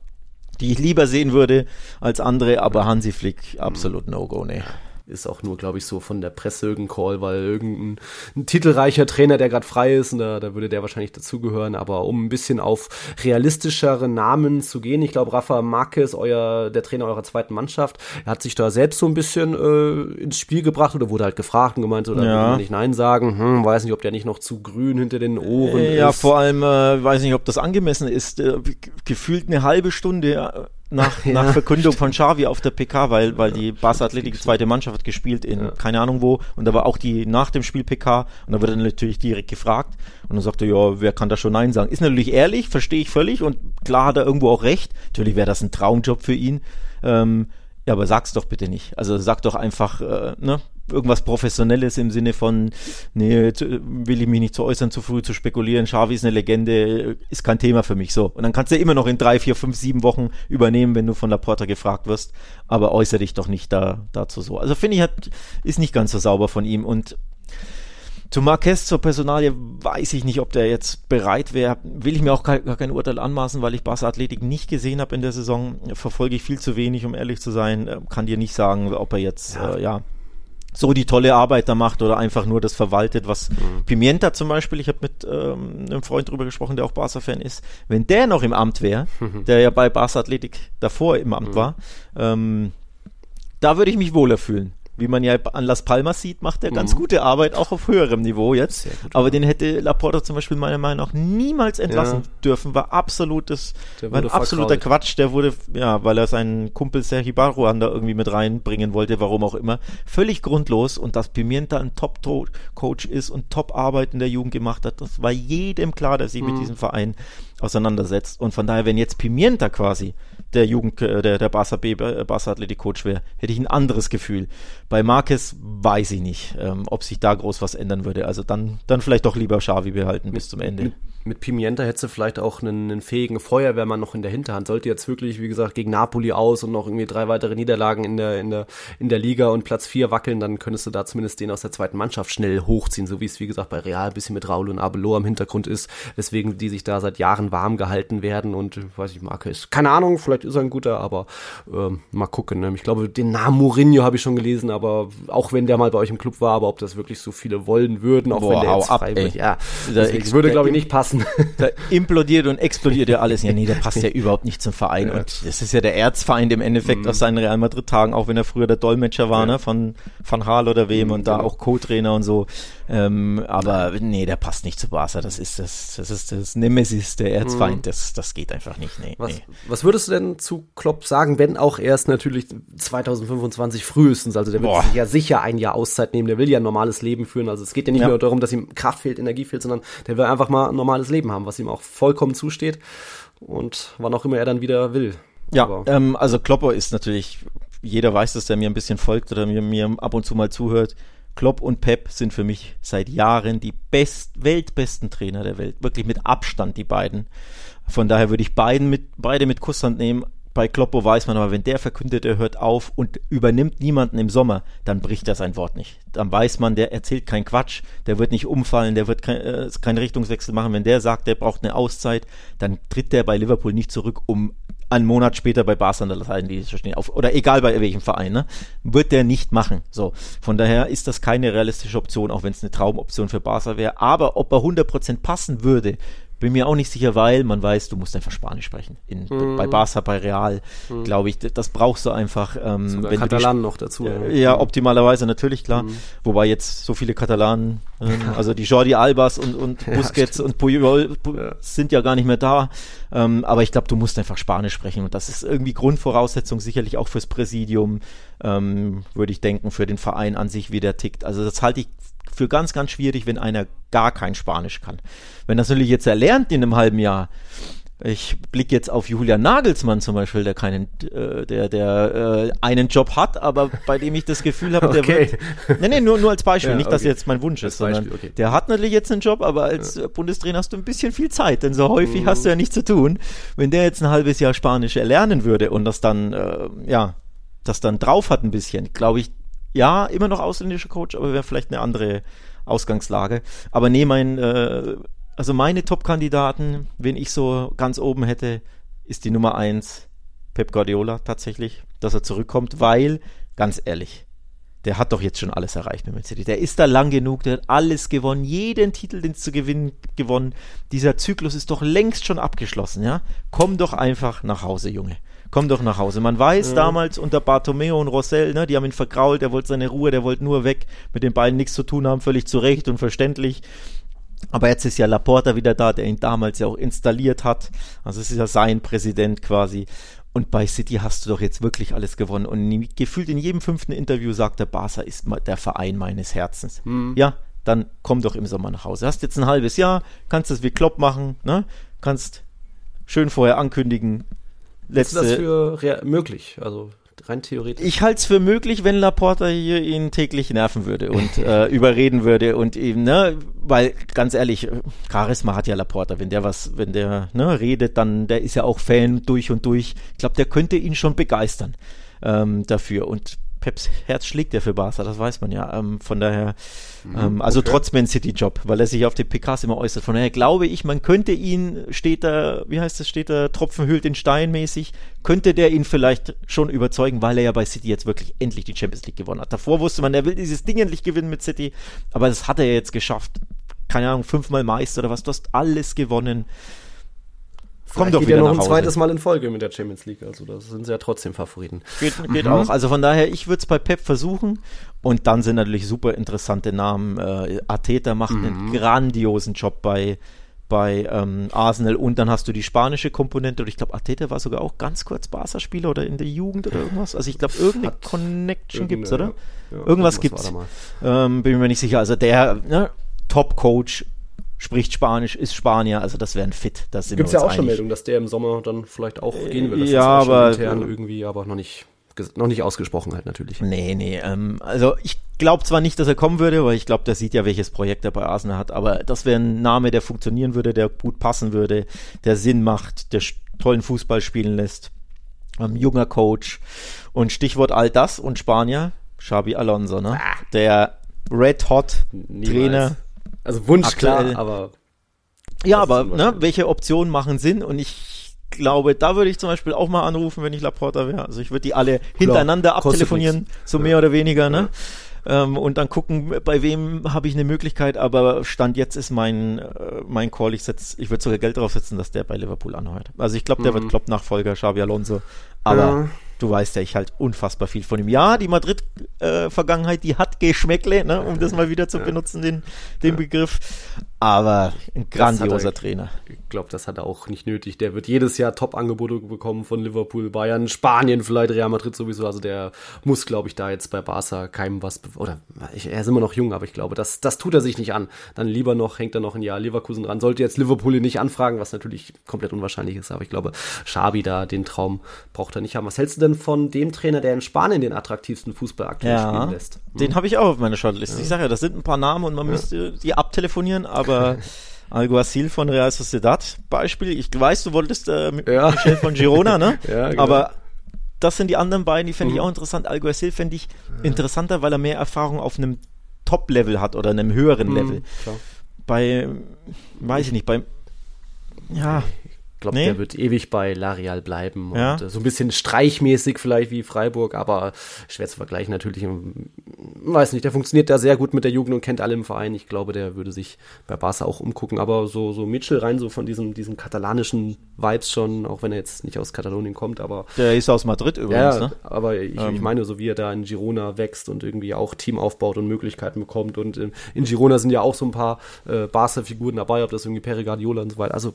die ich lieber sehen würde als andere, aber Hansi Flick, absolut No-Go, ne ist auch nur, glaube ich, so von der Presse irgendein Call, weil irgendein ein titelreicher Trainer, der gerade frei ist, und da, da würde der wahrscheinlich dazugehören. Aber um ein bisschen auf realistischere Namen zu gehen, ich glaube, Rafa Marquez, euer, der Trainer eurer zweiten Mannschaft, er hat sich da selbst so ein bisschen äh, ins Spiel gebracht oder wurde halt gefragt und gemeint, oder ja. nicht Nein sagen, hm, weiß nicht, ob der nicht noch zu grün hinter den Ohren ja, ist. Ja, vor allem, äh, weiß nicht, ob das angemessen ist. Äh, gefühlt eine halbe Stunde äh, nach, ja. nach Verkündung von Xavi auf der PK, weil, weil die Barca Athletik zweite Mannschaft hat gespielt in ja. keine Ahnung wo und da war auch die nach dem Spiel PK und da wurde dann natürlich direkt gefragt und dann sagte ja, wer kann da schon Nein sagen? Ist natürlich ehrlich, verstehe ich völlig und klar hat er irgendwo auch recht. Natürlich wäre das ein Traumjob für ihn. Ähm, ja, aber sag's doch bitte nicht. Also sag doch einfach, äh, ne, irgendwas Professionelles im Sinne von, nee, will ich mich nicht zu äußern, zu früh zu spekulieren, Xavi ist eine Legende, ist kein Thema für mich so. Und dann kannst du immer noch in drei, vier, fünf, sieben Wochen übernehmen, wenn du von der Porta gefragt wirst, aber äußere dich doch nicht da, dazu so. Also finde ich, hat, ist nicht ganz so sauber von ihm und zu Marquez, zur Personalie, weiß ich nicht, ob der jetzt bereit wäre. Will ich mir auch gar kein Urteil anmaßen, weil ich Barca Athletik nicht gesehen habe in der Saison. Verfolge ich viel zu wenig, um ehrlich zu sein. Kann dir nicht sagen, ob er jetzt, ja, äh, ja so die tolle Arbeit da macht oder einfach nur das verwaltet, was mhm. Pimienta zum Beispiel, ich habe mit ähm, einem Freund drüber gesprochen, der auch Barca-Fan ist, wenn der noch im Amt wäre, mhm. der ja bei Barca Athletik davor im Amt mhm. war, ähm, da würde ich mich wohler fühlen wie man ja an Las Palmas sieht, macht er mhm. ganz gute Arbeit, auch auf höherem Niveau jetzt. Gut, Aber ja. den hätte Laporta zum Beispiel meiner Meinung nach niemals entlassen ja. dürfen. War absolutes, war ein absoluter Quatsch. Der wurde, ja, weil er seinen Kumpel Sergi Barruan da irgendwie mit reinbringen wollte, warum auch immer. Völlig grundlos. Und dass Pimienta ein Top-Coach ist und Top-Arbeit in der Jugend gemacht hat, das war jedem klar, der sich mhm. mit diesem Verein auseinandersetzt. Und von daher, wenn jetzt Pimienta quasi der Jugend, äh, der, der Barca B, äh, Barca Athletic Coach wäre, hätte ich ein anderes Gefühl. Bei Marquez weiß ich nicht, ähm, ob sich da groß was ändern würde. Also dann, dann vielleicht doch lieber Xavi behalten bis zum Ende. Mit, mit Pimienta hätte sie vielleicht auch einen, einen, fähigen Feuerwehrmann noch in der Hinterhand. Sollte jetzt wirklich, wie gesagt, gegen Napoli aus und noch irgendwie drei weitere Niederlagen in der, in der, in der Liga und Platz vier wackeln, dann könntest du da zumindest den aus der zweiten Mannschaft schnell hochziehen, so wie es, wie gesagt, bei Real ein bisschen mit Raul und Abelo am Hintergrund ist, weswegen die sich da seit Jahren warm gehalten werden und weiß ich, ist, keine Ahnung, vielleicht ist er ein guter, aber ähm, mal gucken. Ne? Ich glaube, den Namen Mourinho habe ich schon gelesen, aber auch wenn der mal bei euch im Club war, aber ob das wirklich so viele wollen würden, auch Boah, wenn der jetzt ab, frei ey. wird. Ja, Da deswegen ex- würde, glaube ich, nicht passen. Da implodiert und explodiert ja alles. Ja, nee, der passt ja überhaupt nicht zum Verein. Ja. Und das ist ja der Erzfeind im Endeffekt auf seinen Real Madrid-Tagen, auch wenn er früher der Dolmetscher war, Ja. ne, von Van Gaal oder wem und da genau. auch Co-Trainer und so. Ähm, aber nee, der passt nicht zu Barca. Das ist das, das ist das Nemesis, der Erzfeind. Das, das geht einfach nicht. Nee, Was, nee. was würdest du denn zu Klopp sagen, wenn auch erst natürlich 2025 frühestens, also der wird Boah. sich ja sicher ein Jahr Auszeit nehmen, der will ja ein normales Leben führen, also es geht ja nicht Ja. mehr darum, dass ihm Kraft fehlt, Energie fehlt, sondern der will einfach mal ein normales Leben haben, was ihm auch vollkommen zusteht und wann auch immer er dann wieder will. Ja, Aber- ähm, also Klopper ist natürlich, jeder weiß, dass der mir ein bisschen folgt oder mir, mir ab und zu mal zuhört. Klopp und Pep sind für mich seit Jahren die best, weltbesten Trainer der Welt. Wirklich mit Abstand die beiden. Von daher würde ich beiden mit, beide mit Kusshand nehmen. Bei Kloppo weiß man aber, wenn der verkündet, er hört auf und übernimmt niemanden im Sommer, dann bricht er sein Wort nicht. Dann weiß man, der erzählt keinen Quatsch, der wird nicht umfallen, der wird kein, äh, keinen Richtungswechsel machen. Wenn der sagt, der braucht eine Auszeit, dann tritt der bei Liverpool nicht zurück, um einen Monat später bei Barca an der Seitenlinie zu stehen. Auf, oder egal bei welchem Verein, ne? Wird der nicht machen. So. Von daher ist das keine realistische Option, auch wenn es eine Traumoption für Barca wäre. Aber ob er 100% passen würde, bin mir auch nicht sicher, weil man weiß, du musst einfach Spanisch sprechen. In, Mhm. Bei Barca, bei Real, glaube ich, das brauchst du einfach. Ähm, Sogar wenn Katalan noch dazu. äh, Ja, optimalerweise natürlich, klar. Wobei jetzt so viele Katalanen, ähm, also die Jordi Albas und, und Ja, Busquets und Puyol Pu- Ja. sind ja gar nicht mehr da. Ähm, aber ich glaube, du musst einfach Spanisch sprechen. Und das ist irgendwie Grundvoraussetzung, sicherlich auch fürs Präsidium, ähm, würde ich denken, für den Verein an sich, wie der tickt. Also das halte ich für ganz, ganz schwierig, wenn einer gar kein Spanisch kann. Wenn das natürlich jetzt erlernt in einem halben Jahr, ich blicke jetzt auf Julian Nagelsmann zum Beispiel, der keinen, äh, der, der äh, einen Job hat, aber bei dem ich das Gefühl habe, der Okay. wird. Nee, nee, nur, nur als Beispiel, Ja, nicht, dass okay. jetzt mein Wunsch ist, sondern Beispiel, okay. der hat natürlich jetzt einen Job, aber als äh, Bundestrainer hast du ein bisschen viel Zeit, denn so häufig Mhm. hast du ja nichts zu tun. Wenn der jetzt ein halbes Jahr Spanisch erlernen würde und das dann, äh, ja, das dann drauf hat ein bisschen, glaube ich, ja, immer noch ausländischer Coach, aber wäre vielleicht eine andere Ausgangslage. Aber nee, mein, äh, also meine Top-Kandidaten, wen ich so ganz oben hätte, ist die Nummer eins Pep Guardiola tatsächlich, dass er zurückkommt, weil, ganz ehrlich, der hat doch jetzt schon alles erreicht mit Man City. Der ist da lang genug, der hat alles gewonnen, jeden Titel, den es zu gewinnen, gewonnen. Dieser Zyklus ist doch längst schon abgeschlossen, ja? Komm doch einfach nach Hause, Junge. Komm doch nach Hause. Man weiß damals unter Bartomeo und Rossell, ne, die haben ihn vergrault, der wollte seine Ruhe, der wollte nur weg, mit den beiden nichts zu tun haben, völlig zu Recht und verständlich. Aber jetzt ist ja Laporta wieder da, der ihn damals ja auch installiert hat. Also es ist ja sein Präsident quasi. Und bei City hast du doch jetzt wirklich alles gewonnen. Und gefühlt in jedem fünften Interview sagt der Barca ist der Verein meines Herzens. Ja, dann komm doch im Sommer nach Hause. Hast jetzt ein halbes Jahr, kannst das wie Klopp machen, ne? Kannst schön vorher ankündigen. Ist das Letzte, für möglich? Also rein theoretisch. ich halte es für möglich, wenn Laporta hier ihn täglich nerven würde und äh, überreden würde und eben, ne, weil ganz ehrlich, Charisma hat ja Laporta, wenn der was, wenn der ne, redet, dann, der ist ja auch Fan durch und durch. Ich glaube, der könnte ihn schon begeistern ähm, dafür und Peps Herz schlägt ja für Barca, das weiß man ja. Ähm, von daher, ähm, also trotz Man City Job, weil er sich auf den PKs immer äußert. Von daher glaube ich, man könnte ihn, steht da, wie heißt das, steht da, Tropfen hüllt den Stein mäßig, könnte der ihn vielleicht schon überzeugen, weil er ja bei City jetzt wirklich endlich die Champions League gewonnen hat. Davor wusste man, er will dieses Ding endlich gewinnen mit City, aber das hat er jetzt geschafft. Keine Ahnung, fünfmal Meister oder was, du hast alles gewonnen. Komm Vielleicht doch geht wieder ja noch nach ein Hause. zweites Mal in Folge mit der Champions League. Also das sind sie ja trotzdem Favoriten. Geht, geht auch. Also von daher, ich würde es bei Pep versuchen. Und dann sind natürlich super interessante Namen. Äh, Arteta macht einen grandiosen Job bei, bei ähm, Arsenal. Und dann hast du die spanische Komponente. Und ich glaube, Arteta war sogar auch ganz kurz Barca-Spieler oder in der Jugend oder irgendwas. Also ich glaube, irgendeine Hat Connection gibt's, oder? Irgendeine- ja, ja, Irgendwas da mal. Ähm, bin mir nicht sicher. Also der ne, Top-Coach spricht Spanisch, ist Spanier. Also das wäre ein Fit. Das sind Gibt es ja auch schon einig. Meldungen, dass der im Sommer dann vielleicht auch gehen will. Das ja, schon aber- intern irgendwie, aber noch nicht, noch nicht ausgesprochen halt natürlich. Nee, nee, ähm, also ich glaube zwar nicht, dass er kommen würde, weil ich glaube, der sieht ja, welches Projekt er bei Arsenal hat, aber das wäre ein Name, der funktionieren würde, der gut passen würde, der Sinn macht, der tollen Fußball spielen lässt, ähm, junger Coach und Stichwort all das und Spanier, Xabi Alonso, ne? Der Red Hot Niemals. Trainer. Also Wunsch Aktuell- klar, aber Ja, aber ne, welche Optionen machen Sinn? Und ich glaube, da würde ich zum Beispiel auch mal anrufen, wenn ich Laporta wäre. Also ich würde die alle hintereinander Klar, abtelefonieren, so mehr oder weniger, ne? Ähm, und dann gucken, bei wem habe ich eine Möglichkeit. Aber Stand jetzt ist mein, äh, mein Call, ich setz, ich würde sogar Geld draufsetzen, dass der bei Liverpool anheuert. Also ich glaube, der mhm. wird Klopp-Nachfolger, Xabi Alonso. Aber ja du weißt ja, ich halt unfassbar viel von ihm. Ja, die Madrid-Vergangenheit, äh, die hat Geschmäckle, ne, um das mal wieder zu benutzen, den, den Begriff. Aber ein grandioser er, Trainer. Ich glaube, das hat er auch nicht nötig. Der wird jedes Jahr Top-Angebote bekommen von Liverpool, Bayern, Spanien, vielleicht Real Madrid sowieso. Also der muss, glaube ich, da jetzt bei Barca keinem was. Oder ich, er ist immer noch jung, aber ich glaube, das, das tut er sich nicht an. Dann lieber noch, hängt er noch ein Jahr Leverkusen dran. Sollte jetzt Liverpool ihn nicht anfragen, was natürlich komplett unwahrscheinlich ist. Aber ich glaube, Schabi da den Traum braucht er nicht haben. Was hältst du denn von dem Trainer, der in Spanien den attraktivsten Fußball aktuell ja, spielen lässt? Hm? Den habe ich auch auf meiner Shortlist. Ja. Ich sage ja, das sind ein paar Namen und man ja. müsste die abtelefonieren, aber aber Alguacil von Real Sociedad Beispiel. Ich weiß, du wolltest äh, ja. Michel von Girona, ne? ja, genau. Aber das sind die anderen beiden, die fände ich mhm. auch interessant. Alguacil fände ich interessanter, weil er mehr Erfahrung auf einem Top-Level hat oder einem höheren mhm, Level. Klar. Bei, weiß ich nicht, bei, ja, glaube, nee. der wird ewig bei Larial bleiben. Ja. Und äh, so ein bisschen streichmäßig vielleicht wie Freiburg, aber schwer zu vergleichen natürlich. Ähm, weiß nicht, der funktioniert da sehr gut mit der Jugend und kennt alle im Verein. Ich glaube, der würde sich bei Barca auch umgucken. Aber so, so Mitchell rein, so von diesem, diesem katalanischen Vibes schon, auch wenn er jetzt nicht aus Katalonien kommt, aber. Der ist aus Madrid übrigens, ja, ne? Aber ich, ähm. ich meine, so wie er da in Girona wächst und irgendwie auch Team aufbaut und Möglichkeiten bekommt. Und in, in Girona sind ja auch so ein paar äh, Barca-Figuren dabei, ob das irgendwie Pere Guardiola und so weiter. Also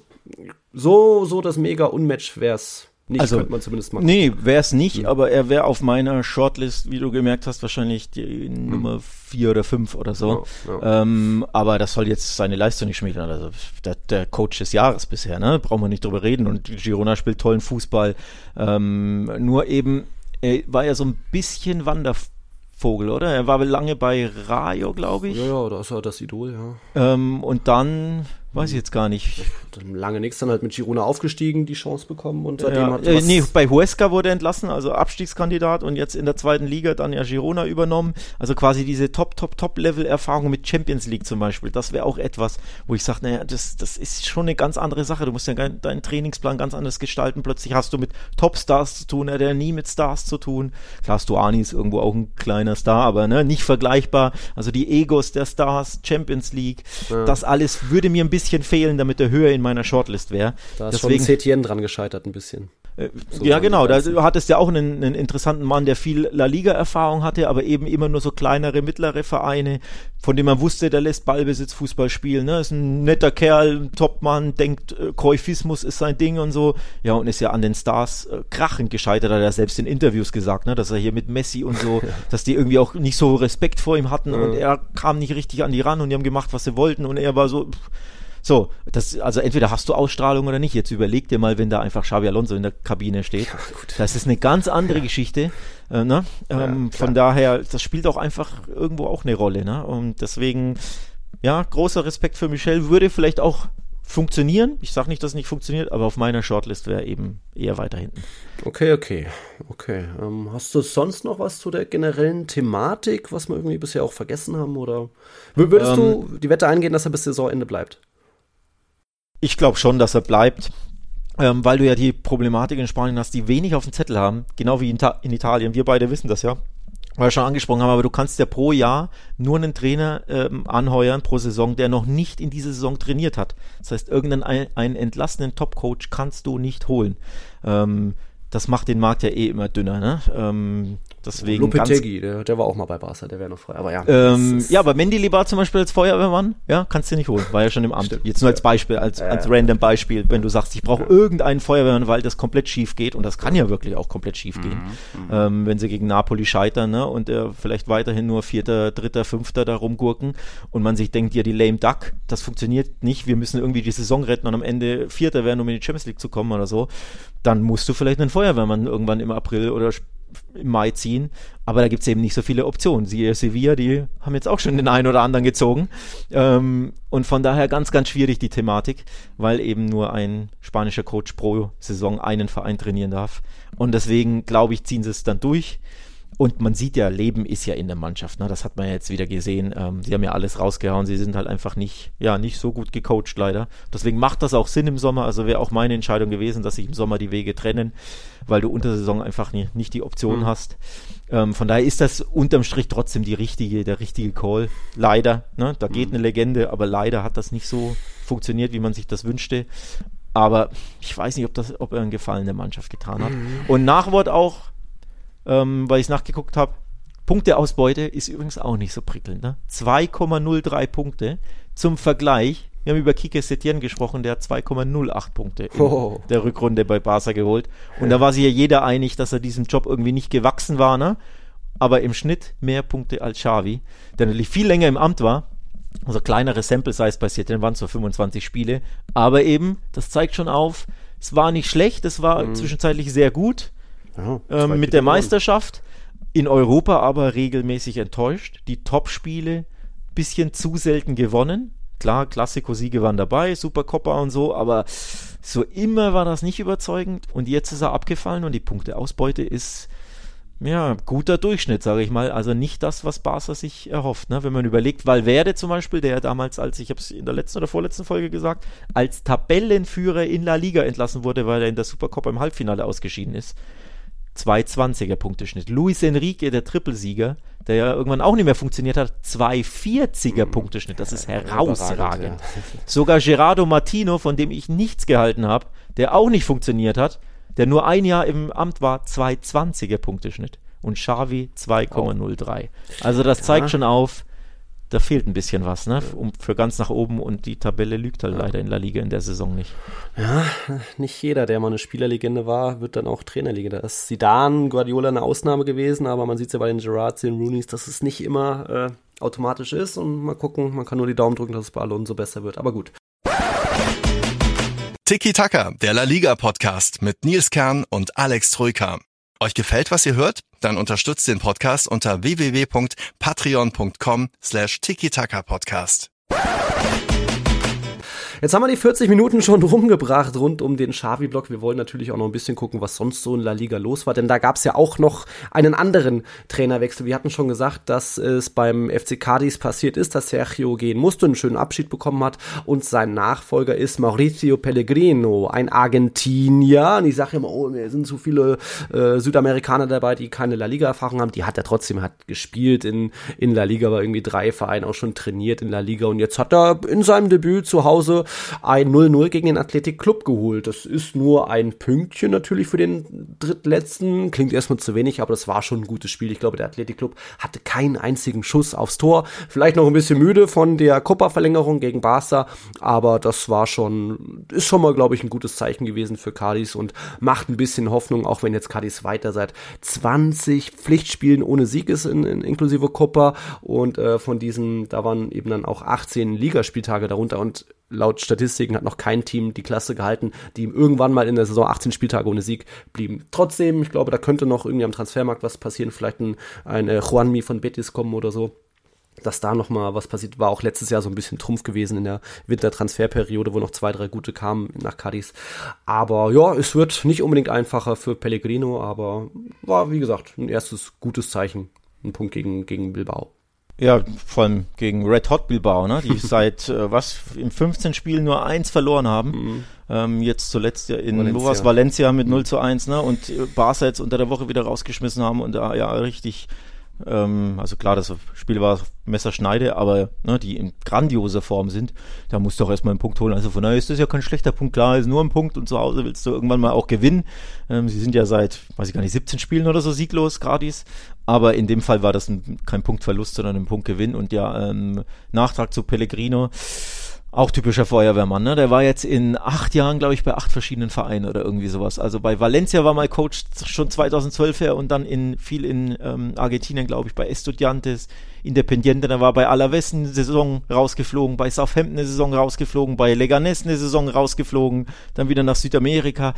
so, so das mega Unmatch wäre es nicht, also, könnte man zumindest mal. Nee, wäre es nicht, mhm. aber er wäre auf meiner Shortlist, wie du gemerkt hast, wahrscheinlich die mhm. Nummer vier oder fünf oder so. Ja, ja. Ähm, aber das soll jetzt seine Leistung nicht schmieden. Also der, der, Coach des Jahres bisher, ne? Brauchen wir nicht drüber reden. Und Girona spielt tollen Fußball. Ähm, nur eben, er war ja so ein bisschen Wandervogel, oder? Er war lange bei Rayo, glaube ich. Ja, ja, das war das Idol, ja. Ähm, und dann Weiß ich jetzt gar nicht. Lange nichts, dann halt mit Girona aufgestiegen, die Chance bekommen und seitdem ja, hat äh, Nee, bei Huesca wurde entlassen, also Abstiegskandidat und jetzt in der zweiten Liga dann ja Girona übernommen. Also quasi diese Top, Top, Top-Level-Erfahrung mit Champions League zum Beispiel. Das wäre auch etwas, wo ich sage, naja, das, das ist schon eine ganz andere Sache. Du musst ja deinen Trainingsplan ganz anders gestalten. Plötzlich hast du mit Top-Stars zu tun, er hat ja nie mit Stars zu tun. Klar, Stuani ist irgendwo auch ein kleiner Star, aber ne, nicht vergleichbar. Also die Egos der Stars, Champions League, ja. das alles würde mir ein bisschen bisschen fehlen, damit er höher in meiner Shortlist wäre. Da ist Deswegen, schon CTN dran gescheitert ein bisschen. Äh, so ja, genau. Da hattest ja auch einen, einen, interessanten Mann, der viel La Liga-Erfahrung hatte, aber eben immer nur so kleinere, mittlere Vereine, von dem man wusste, der lässt Ballbesitz Fußball spielen. Ne? Ist ein netter Kerl, ein Topmann, denkt, äh, Käufismus ist sein Ding und so. Ja, und ist ja an den Stars äh, krachend gescheitert, hat er selbst in Interviews gesagt, ne? dass er hier mit Messi und so, dass die irgendwie auch nicht so Respekt vor ihm hatten ja. und er kam nicht richtig an die ran und die haben gemacht, was sie wollten und er war so. Pff, so, das, also entweder hast du Ausstrahlung oder nicht. Jetzt überleg dir mal, wenn da einfach Xabi Alonso in der Kabine steht. Ja, das ist eine ganz andere ja. Geschichte. Äh, ne? ähm, von daher, das spielt auch einfach irgendwo auch eine Rolle. Ne? Und deswegen, ja, großer Respekt für Michel. Würde vielleicht auch funktionieren. Ich sage nicht, dass es nicht funktioniert, aber auf meiner Shortlist wäre eben eher weiter hinten. Okay, okay, okay. Ähm, hast du sonst noch was zu der generellen Thematik, was wir irgendwie bisher auch vergessen haben? Oder würdest ähm, du die Wette eingehen, dass er bis Saisonende bleibt? Ich glaube schon, dass er bleibt. Ähm, weil du ja die Problematik in Spanien hast, die wenig auf dem Zettel haben, genau wie in, in Italien. Wir beide wissen das ja weil wir schon angesprochen haben, aber du kannst ja pro Jahr nur einen Trainer ähm, anheuern pro Saison, der noch nicht in dieser Saison trainiert hat. Das heißt, irgendeinen einen entlassenen Top-Coach kannst du nicht holen. Ähm, das macht den Markt ja eh immer dünner. Ne? Ähm, Deswegen Lopetegui, der, der, war auch mal bei Barca, der wäre noch frei. Aber ja. Ähm, ja, aber Mendili zum Beispiel als Feuerwehrmann, ja, kannst du nicht holen, war ja schon im Amt. Stimmt. Jetzt nur als Beispiel, als, als äh, random Beispiel, wenn du sagst, ich brauche ja. irgendeinen Feuerwehrmann, weil das komplett schief geht und das kann ja wirklich auch komplett schief gehen, mhm, mhm. ähm, wenn sie gegen Napoli scheitern, ne, und er vielleicht weiterhin nur Vierter, Dritter, Fünfter da rumgurken und man sich denkt, ja, die lame duck, das funktioniert nicht, wir müssen irgendwie die Saison retten und am Ende Vierter werden, um in die Champions League zu kommen oder so, dann musst du vielleicht einen Feuerwehrmann irgendwann im April oder im Mai ziehen. Aber da gibt es eben nicht so viele Optionen. Siehe Sevilla, die haben jetzt auch schon den einen oder anderen gezogen. Ähm, und von daher ganz, ganz schwierig die Thematik, weil eben nur ein spanischer Coach pro Saison einen Verein trainieren darf. Und deswegen, glaube ich, ziehen sie es dann durch. Und man sieht ja, Leben ist ja in der Mannschaft. Ne? Das hat man ja jetzt wieder gesehen. Ähm, sie haben ja alles rausgehauen. Sie sind halt einfach nicht, ja, nicht so gut gecoacht, leider. Deswegen macht das auch Sinn im Sommer. Also wäre auch meine Entscheidung gewesen, dass sich im Sommer die Wege trennen, weil du unter der Saison einfach nie, nicht die Option mhm. hast. Ähm, von daher ist das unterm Strich trotzdem die richtige, der richtige Call. Leider. Ne? Da geht mhm. eine Legende, aber leider hat das nicht so funktioniert, wie man sich das wünschte. Aber ich weiß nicht, ob, das, ob er einen Gefallen der Mannschaft getan hat. Mhm. Und Nachwort auch ähm, weil ich es nachgeguckt habe. Punkteausbeute ist übrigens auch nicht so prickelnd. Ne? 2,03 Punkte. Zum Vergleich, wir haben über Kike Setien gesprochen, der hat 2,08 Punkte in oh. der Rückrunde bei Barca geholt. Und da war sich ja jeder einig, dass er diesem Job irgendwie nicht gewachsen war, ne? aber im Schnitt mehr Punkte als Xavi, der natürlich viel länger im Amt war. Also kleinere Sample Size bei Setien waren so 25 Spiele. Aber eben, das zeigt schon auf, es war nicht schlecht, es war mhm. zwischenzeitlich sehr gut. Ja, ähm, mit der Meisterschaft. In Europa aber regelmäßig enttäuscht. Die Top-Spiele bisschen zu selten gewonnen. Klar, Klassiko-Siege waren dabei, Supercoppa und so, aber so immer war das nicht überzeugend. Und jetzt ist er abgefallen und die Punkteausbeute ist ja, guter Durchschnitt, sage ich mal. Also nicht das, was Barca sich erhofft. Ne? Wenn man überlegt, Valverde zum Beispiel, der damals, als ich habe es in der letzten oder vorletzten Folge gesagt, als Tabellenführer in La Liga entlassen wurde, weil er in der Supercoppa im Halbfinale ausgeschieden ist. 220er Punkteschnitt. Luis Enrique, der Trippelsieger, der ja irgendwann auch nicht mehr funktioniert hat, 240er mhm. Punkteschnitt. Das ist herausragend. Sogar Gerardo Martino, von dem ich nichts gehalten habe, der auch nicht funktioniert hat, der nur ein Jahr im Amt war, 220er Punkteschnitt. Und Xavi 2,03. Also das zeigt schon auf, da fehlt ein bisschen was, ne? Um, für ganz nach oben und die Tabelle lügt halt ja. leider in La Liga in der Saison nicht. Ja, nicht jeder, der mal eine Spielerlegende war, wird dann auch Trainerlegende. Da ist Zidane, Guardiola eine Ausnahme gewesen, aber man sieht es ja bei den Gerards, den Rooney's, dass es nicht immer äh, automatisch ist und mal gucken, man kann nur die Daumen drücken, dass es bei Alonso besser wird, aber gut. Tiki Taka, der La Liga Podcast mit Nils Kern und Alex Troika. Euch gefällt, was ihr hört? Dann unterstützt den Podcast unter www.patreon.com slash tiki podcast Jetzt haben wir die 40 Minuten schon rumgebracht rund um den Xavi-Block. Wir wollen natürlich auch noch ein bisschen gucken, was sonst so in La Liga los war, denn da gab es ja auch noch einen anderen Trainerwechsel. Wir hatten schon gesagt, dass es beim FC Cadiz passiert ist, dass Sergio gehen musste, einen schönen Abschied bekommen hat und sein Nachfolger ist Mauricio Pellegrino, ein Argentinier. Und ich sage immer, oh, es sind zu viele äh, Südamerikaner dabei, die keine La Liga-Erfahrung haben. Die hat er trotzdem, hat gespielt in, in La Liga, war irgendwie drei Vereine auch schon trainiert in La Liga und jetzt hat er in seinem Debüt zu Hause ein 0-0 gegen den Athletic Club geholt. Das ist nur ein Pünktchen natürlich für den drittletzten. Klingt erstmal zu wenig, aber das war schon ein gutes Spiel. Ich glaube, der Athletic Club hatte keinen einzigen Schuss aufs Tor. Vielleicht noch ein bisschen müde von der Copa-Verlängerung gegen Barca, aber das war schon, ist schon mal, glaube ich, ein gutes Zeichen gewesen für Cadiz und macht ein bisschen Hoffnung, auch wenn jetzt Cadiz weiter seit 20 Pflichtspielen ohne Sieg ist, in, in, inklusive Copa und äh, von diesen, da waren eben dann auch 18 Ligaspieltage darunter und laut Statistiken hat noch kein Team die Klasse gehalten, die irgendwann mal in der Saison 18 Spieltage ohne Sieg blieben. Trotzdem, ich glaube, da könnte noch irgendwie am Transfermarkt was passieren, vielleicht ein, ein äh, Juanmi von Betis kommen oder so. Dass da noch mal was passiert, war auch letztes Jahr so ein bisschen Trumpf gewesen in der Wintertransferperiode, wo noch zwei, drei gute kamen nach Cadiz. Aber ja, es wird nicht unbedingt einfacher für Pellegrino, aber war, wie gesagt, ein erstes gutes Zeichen. Ein Punkt gegen, gegen Bilbao. Ja, vor allem gegen Red Hot Bilbao, ne? die seit äh, was in 15 Spielen nur eins verloren haben. Mhm. Ähm, jetzt zuletzt ja in Valencia. Lovas Valencia mit 0 zu 1, ne? Und äh, Barca jetzt unter der Woche wieder rausgeschmissen haben und da ja richtig ähm, also klar, das Spiel war Messerschneide, aber ne, die in grandioser Form sind, da musst du auch erstmal einen Punkt holen. Also von daher ist das ja kein schlechter Punkt, klar, ist nur ein Punkt und zu Hause willst du irgendwann mal auch gewinnen. Ähm, sie sind ja seit, weiß ich gar nicht, 17 Spielen oder so sieglos, gratis. Aber in dem Fall war das ein, kein Punktverlust, sondern ein Punktgewinn. Und ja, ähm, Nachtrag zu Pellegrino auch typischer Feuerwehrmann, ne? Der war jetzt in acht Jahren, glaube ich, bei acht verschiedenen Vereinen oder irgendwie sowas. Also bei Valencia war mal Coach schon 2012 her und dann in viel in ähm, Argentinien, glaube ich, bei Estudiantes, Independiente, da war bei Alaves eine Saison rausgeflogen, bei Southampton eine Saison rausgeflogen, bei Leganes eine Saison rausgeflogen, dann wieder nach Südamerika.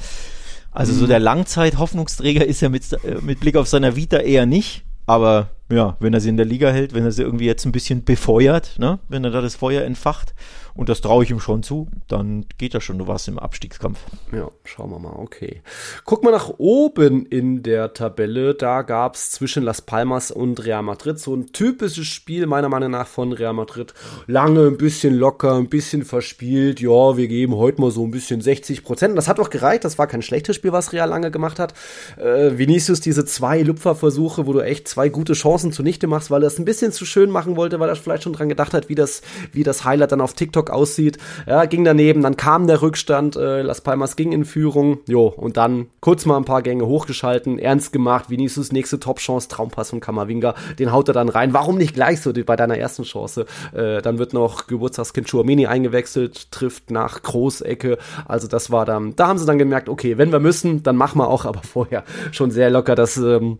Also mhm. so der Langzeit-Hoffnungsträger ist er mit, äh, mit Blick auf seiner Vita eher nicht, aber ja, wenn er sie in der Liga hält, wenn er sie irgendwie jetzt ein bisschen befeuert, ne? wenn er da das Feuer entfacht, und das traue ich ihm schon zu, dann geht da schon noch was im Abstiegskampf. Ja, schauen wir mal, okay. Guck mal nach oben in der Tabelle, da gab es zwischen Las Palmas und Real Madrid so ein typisches Spiel, meiner Meinung nach, von Real Madrid. Lange, ein bisschen locker, ein bisschen verspielt, ja, wir geben heute mal so ein bisschen 60 Prozent. Das hat auch gereicht, das war kein schlechtes Spiel, was Real lange gemacht hat. Äh, Vinicius, diese zwei Lupferversuche, wo du echt zwei gute Chancen zunichte machst, weil er es ein bisschen zu schön machen wollte, weil er vielleicht schon dran gedacht hat, wie das, wie das Highlight dann auf TikTok aussieht. Ja, ging daneben, dann kam der Rückstand, äh, Las Palmas ging in Führung, jo, und dann kurz mal ein paar Gänge hochgeschalten, ernst gemacht, Vinicius nächste Top-Chance, Traumpass von Kamavinga, den haut er dann rein. Warum nicht gleich so bei deiner ersten Chance? Äh, dann wird noch Geburtstagskind Chouameni eingewechselt, trifft nach Großecke, also das war dann, da haben sie dann gemerkt, okay, wenn wir müssen, dann machen wir auch, aber vorher schon sehr locker, das ähm,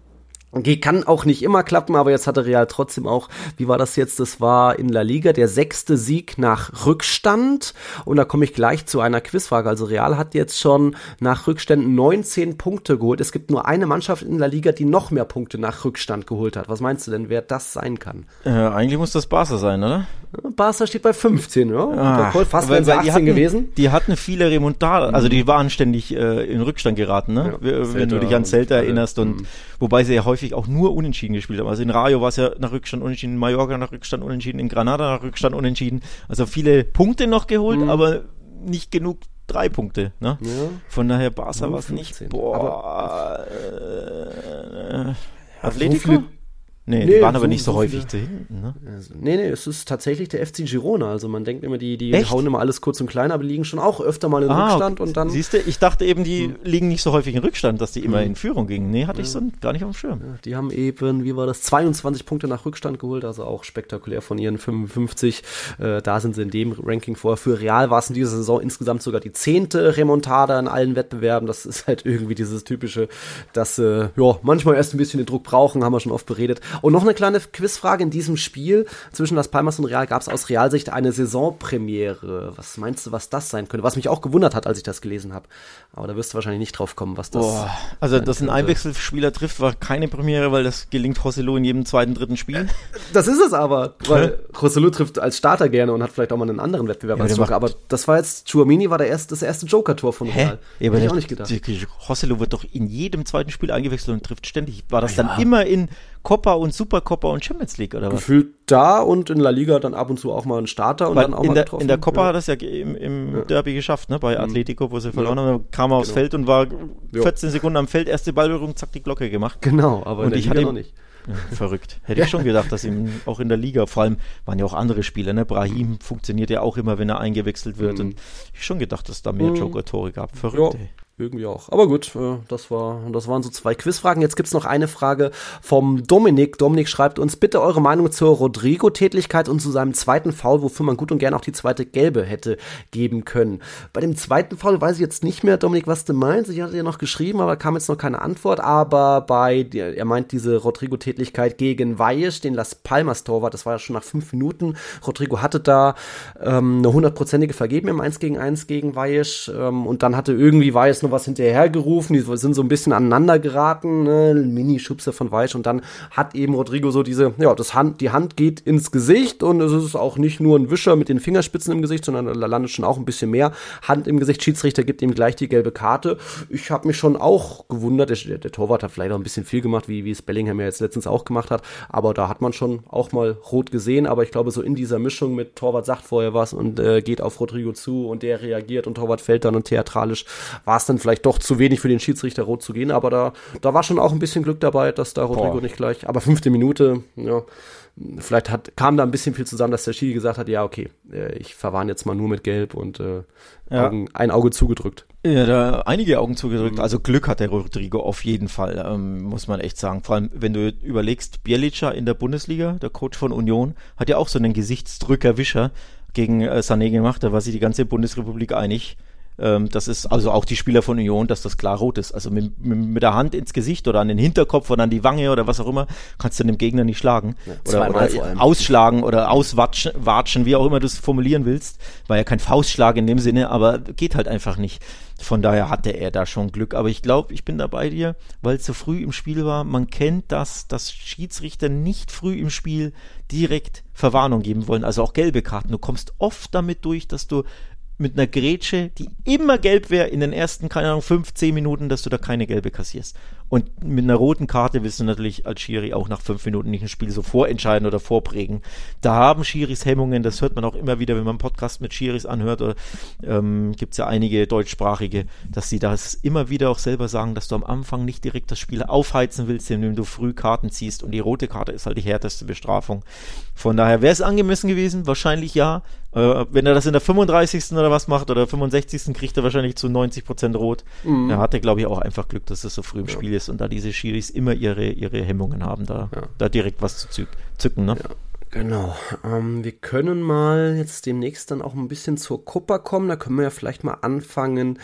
kann auch nicht immer klappen, aber jetzt hatte Real trotzdem auch, wie war das jetzt? Das war in La Liga der sechste Sieg nach Rückstand. Und da komme ich gleich zu einer Quizfrage. Also Real hat jetzt schon nach Rückständen 19 Punkte geholt. Es gibt nur eine Mannschaft in La Liga, die noch mehr Punkte nach Rückstand geholt hat. Was meinst du denn, wer das sein kann? Äh, eigentlich muss das Barca sein, oder? Barca steht bei 15, ja. Ah, fast weil, weil 18 die hatten, gewesen. Die hatten viele Remontaden, also die waren ständig äh, in Rückstand geraten, ne? Ja, wenn du dich an Celta erinnerst und, wobei sie ja häufig auch nur unentschieden gespielt haben. Also in Rayo war es ja nach Rückstand unentschieden, in Mallorca nach Rückstand unentschieden, in Granada nach Rückstand unentschieden. Also viele Punkte noch geholt, mhm. aber nicht genug drei Punkte. Ne? Ja. Von daher Barca war es nicht. Boah. Aber, äh, Atletico? So Nee, nee, die waren aber nicht so, so häufig zu hinten, ne? Also, nee, nee, es ist tatsächlich der FC Girona. Also man denkt immer, die, die hauen immer alles kurz und klein, aber liegen schon auch öfter mal in ah, Rückstand und dann. Siehst du, ich dachte eben, die hm. liegen nicht so häufig in Rückstand, dass die immer hm. in Führung gingen. Nee, hatte ja. ich so gar nicht auf dem Schirm. Ja, die haben eben, wie war das, 22 Punkte nach Rückstand geholt, also auch spektakulär von ihren 55. Äh, da sind sie in dem Ranking vor. Für Real war es in dieser Saison insgesamt sogar die zehnte Remontada in allen Wettbewerben. Das ist halt irgendwie dieses typische, dass äh, ja, manchmal erst ein bisschen den Druck brauchen, haben wir schon oft beredet. Und noch eine kleine Quizfrage in diesem Spiel zwischen Las Palmas und Real gab es aus Realsicht eine Saisonpremiere. Was meinst du, was das sein könnte? Was mich auch gewundert hat, als ich das gelesen habe. Aber da wirst du wahrscheinlich nicht drauf kommen, was das oh, Also, dass ein Einwechselspieler trifft, war keine Premiere, weil das gelingt Joselu in jedem zweiten, dritten Spiel. Das ist es aber, weil Joselu trifft als Starter gerne und hat vielleicht auch mal einen anderen Wettbewerb ja, als Joker. Aber das war jetzt, Chuamini war der erste, das erste Joker-Tor von Real. Hä? Ja, Hätte ich auch nicht gedacht. Joselu wird doch in jedem zweiten Spiel eingewechselt und trifft ständig. War das ja. dann immer in Copa und Supercopa und Champions League oder was? Gefühlt da und in La Liga dann ab und zu auch mal ein Starter und Weil dann auch in mal der, getroffen. In der Copa ja. hat das ja im, im ja. Derby geschafft, ne? bei mhm. Atletico, wo sie verloren ja. haben. Kam er aufs genau. Feld und war 14 Sekunden am Feld, erste Ballberührung, zack, die Glocke gemacht. Genau, aber und ich Liga hatte noch nicht. verrückt. Hätte ich schon gedacht, dass ihm auch in der Liga, vor allem waren ja auch andere Spieler, ne? Brahim funktioniert ja auch immer, wenn er eingewechselt wird. Mhm. Und ich schon gedacht, dass da mehr mhm. Joker-Tore gab. Verrückt, ey irgendwie auch. Aber gut, äh, das war, das waren so zwei Quizfragen. Jetzt gibt's noch eine Frage vom Dominik. Dominik schreibt uns bitte eure Meinung zur Rodrigo-Tätigkeit und zu seinem zweiten Foul, wofür man gut und gern auch die zweite gelbe hätte geben können. Bei dem zweiten Foul weiß ich jetzt nicht mehr, Dominik, was du meinst. Ich hatte dir noch geschrieben, aber kam jetzt noch keine Antwort. Aber bei, er meint diese Rodrigo-Tätigkeit gegen Weiss, den Las Palmas Torwart, das war ja schon nach fünf Minuten. Rodrigo hatte da ähm, eine hundertprozentige Vergeben im 1 gegen 1 gegen Weiss ähm, und dann hatte irgendwie Weiss noch was hinterhergerufen, die sind so ein bisschen aneinander geraten, ne? Mini-Schubse von Weich und dann hat eben Rodrigo so diese, ja, das Hand, die Hand geht ins Gesicht und es ist auch nicht nur ein Wischer mit den Fingerspitzen im Gesicht, sondern da landet schon auch ein bisschen mehr Hand im Gesicht. Schiedsrichter gibt ihm gleich die gelbe Karte. Ich habe mich schon auch gewundert, der, der, Torwart hat vielleicht auch ein bisschen viel gemacht, wie, wie es Bellingham ja jetzt letztens auch gemacht hat, aber da hat man schon auch mal rot gesehen, aber ich glaube so in dieser Mischung mit Torwart sagt vorher was und äh, geht auf Rodrigo zu und der reagiert und Torwart fällt dann und theatralisch war es dann vielleicht doch zu wenig für den Schiedsrichter rot zu gehen, aber da, da war schon auch ein bisschen Glück dabei, dass da Rodrigo Boah. nicht gleich, aber fünfte Minute, ja, vielleicht hat, kam da ein bisschen viel zusammen, dass der Schiri gesagt hat, ja, okay, äh, ich verwarne jetzt mal nur mit Gelb und äh, ja. Augen, ein Auge zugedrückt. Ja, da einige Augen zugedrückt. Mhm. Also Glück hat der Rodrigo auf jeden Fall, ähm, muss man echt sagen. Vor allem, wenn du überlegst, Bielica in der Bundesliga, der Coach von Union, hat ja auch so einen Gesichtsdrückerwischer gegen äh, Sané gemacht. Da war sich die ganze Bundesrepublik einig ähm, das ist also auch die Spieler von Union, dass das klar rot ist. Also mit, mit, der Hand ins Gesicht oder an den Hinterkopf oder an die Wange oder was auch immer, kannst du dem Gegner nicht schlagen. Ja, oder, oder ausschlagen oder auswatschen, watschen, wie auch immer du es formulieren willst. War ja kein Faustschlag in dem Sinne, aber geht halt einfach nicht. Von daher hatte er da schon Glück. Aber ich glaube, ich bin da bei dir, weil es so früh im Spiel war. Man kennt das, dass Schiedsrichter nicht früh im Spiel direkt Verwarnung geben wollen, also auch gelbe Karten. Du kommst oft damit durch, dass du mit einer Grätsche, die immer gelb wäre, in den ersten, keine Ahnung, fünf, zehn Minuten, dass du da keine gelbe kassierst. Und mit einer roten Karte willst du natürlich als Schiri auch nach fünf Minuten nicht ein Spiel so vorentscheiden oder vorprägen. Da haben Schiris Hemmungen, das hört man auch immer wieder, wenn man Podcast mit Schiris anhört, oder ähm, gibt es ja einige deutschsprachige, dass sie das immer wieder auch selber sagen, dass du am Anfang nicht direkt das Spiel aufheizen willst, indem du früh Karten ziehst und die rote Karte ist halt die härteste Bestrafung. Von daher wäre es angemessen gewesen, wahrscheinlich ja. Äh, wenn er das in der 35. oder was macht oder 65. kriegt er wahrscheinlich zu 90 Prozent rot. Mhm. Er hatte, glaube ich, auch einfach Glück, dass es so früh im ja. Spiel ist und da diese Schiris immer ihre, ihre Hemmungen haben, da, ja. da direkt was zu zücken. Ne? Ja. Genau. Ähm, wir können mal jetzt demnächst dann auch ein bisschen zur Copa kommen. Da können wir ja vielleicht mal anfangen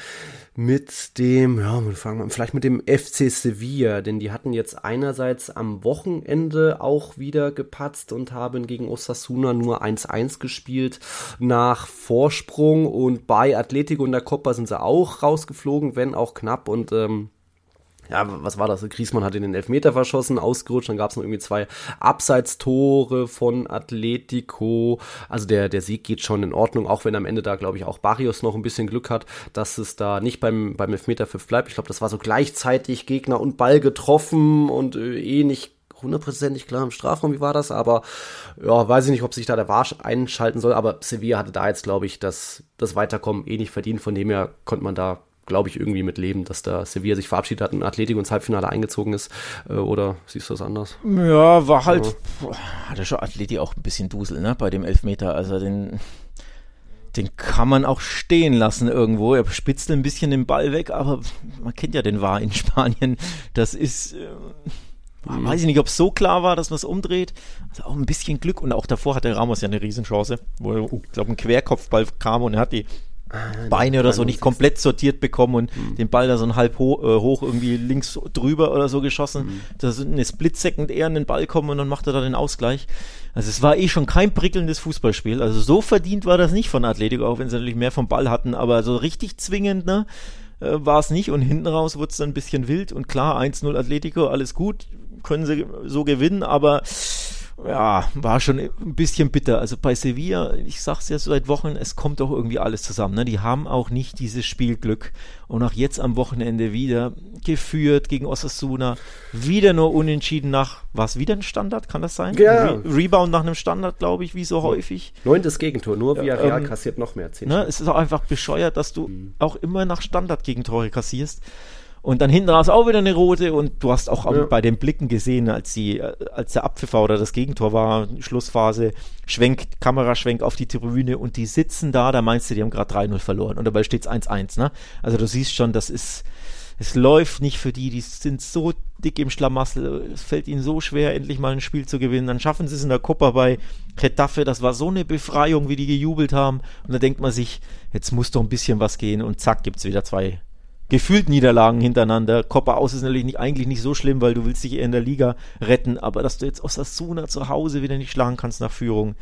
mit dem, ja, fangen wir vielleicht mit dem FC Sevilla, denn die hatten jetzt einerseits am Wochenende auch wieder gepatzt und haben gegen Osasuna nur 1-1 gespielt nach Vorsprung und bei Atletico in der Copa sind sie auch rausgeflogen, wenn auch knapp und ähm, ja, was war das? Griesmann hat in den Elfmeter verschossen, ausgerutscht, dann gab es noch irgendwie zwei Abseitstore von Atletico. Also der, der Sieg geht schon in Ordnung, auch wenn am Ende da, glaube ich, auch Barrios noch ein bisschen Glück hat, dass es da nicht beim, beim Elfmeterpfiff bleibt. Ich glaube, das war so gleichzeitig Gegner und Ball getroffen und äh, eh nicht hundertprozentig klar im Strafraum, wie war das? Aber ja, weiß ich nicht, ob sich da der Warsch einschalten soll, aber Sevilla hatte da jetzt, glaube ich, das, das Weiterkommen eh nicht verdient. Von dem her konnte man da glaube ich, irgendwie mit leben, dass da Sevilla sich verabschiedet hat und Atletico ins Halbfinale eingezogen ist. Äh, oder siehst du das anders? Ja, war halt, ja. hatte schon Atleti auch ein bisschen Dusel, ne, bei dem Elfmeter. Also den, den kann man auch stehen lassen irgendwo. Er spitzt ein bisschen den Ball weg, aber man kennt ja den War in Spanien. Das ist, äh, mhm. weiß ich nicht, ob es so klar war, dass man es umdreht. Also auch ein bisschen Glück und auch davor hatte Ramos ja eine Riesenchance, wo, ich glaube, ein Querkopfball kam und er hat die Beine oder so nicht komplett sortiert bekommen und mhm. den Ball da so ein halb ho äh, hoch irgendwie links drüber oder so geschossen. Mhm. Da ist eine Split-Second eher an den Ball kommen und dann macht er da den Ausgleich. Also es war eh schon kein prickelndes Fußballspiel. Also so verdient war das nicht von Atletico, auch wenn sie natürlich mehr vom Ball hatten, aber so richtig zwingend, ne? Äh, war es nicht und hinten raus wurde es dann ein bisschen wild und klar, 1-0 Atletico, alles gut, können sie so gewinnen, aber ja, war schon ein bisschen bitter. Also bei Sevilla, ich sag's ja seit Wochen, es kommt doch irgendwie alles zusammen. Ne? Die haben auch nicht dieses Spielglück. Und auch jetzt am Wochenende wieder geführt gegen Osasuna. Wieder nur unentschieden nach, war es wieder ein Standard? Kann das sein? Ja. Re Rebound nach einem Standard, glaube ich, wie so häufig. Neuntes Gegentor, nur via Real ähm, kassiert noch mehr. Ne? Es ist auch einfach bescheuert, dass du mhm. auch immer nach Standard-Gegentore kassierst. Und dann hinten raus auch wieder eine rote und du hast auch ja. bei den Blicken gesehen, als die, als der Abpfiffer oder das Gegentor war, Schlussphase, schwenkt, Kameraschwenk auf die Tribüne und die sitzen da, da meinst du, die haben gerade 3-0 verloren und dabei steht es 1-1, ne? Also du siehst schon, das ist, es läuft nicht für die, die sind so dick im Schlamassel, es fällt ihnen so schwer, endlich mal ein Spiel zu gewinnen. Dann schaffen sie es in der Copa bei Getafe, das war so eine Befreiung, wie die gejubelt haben. Und da denkt man sich, jetzt muss doch ein bisschen was gehen und zack, gibt es wieder zwei gefühlt Niederlagen hintereinander. Copa aus ist natürlich nicht, eigentlich nicht so schlimm, weil du willst dich eher in der Liga retten, aber dass du jetzt Osasuna zu Hause wieder nicht schlagen kannst nach Führung,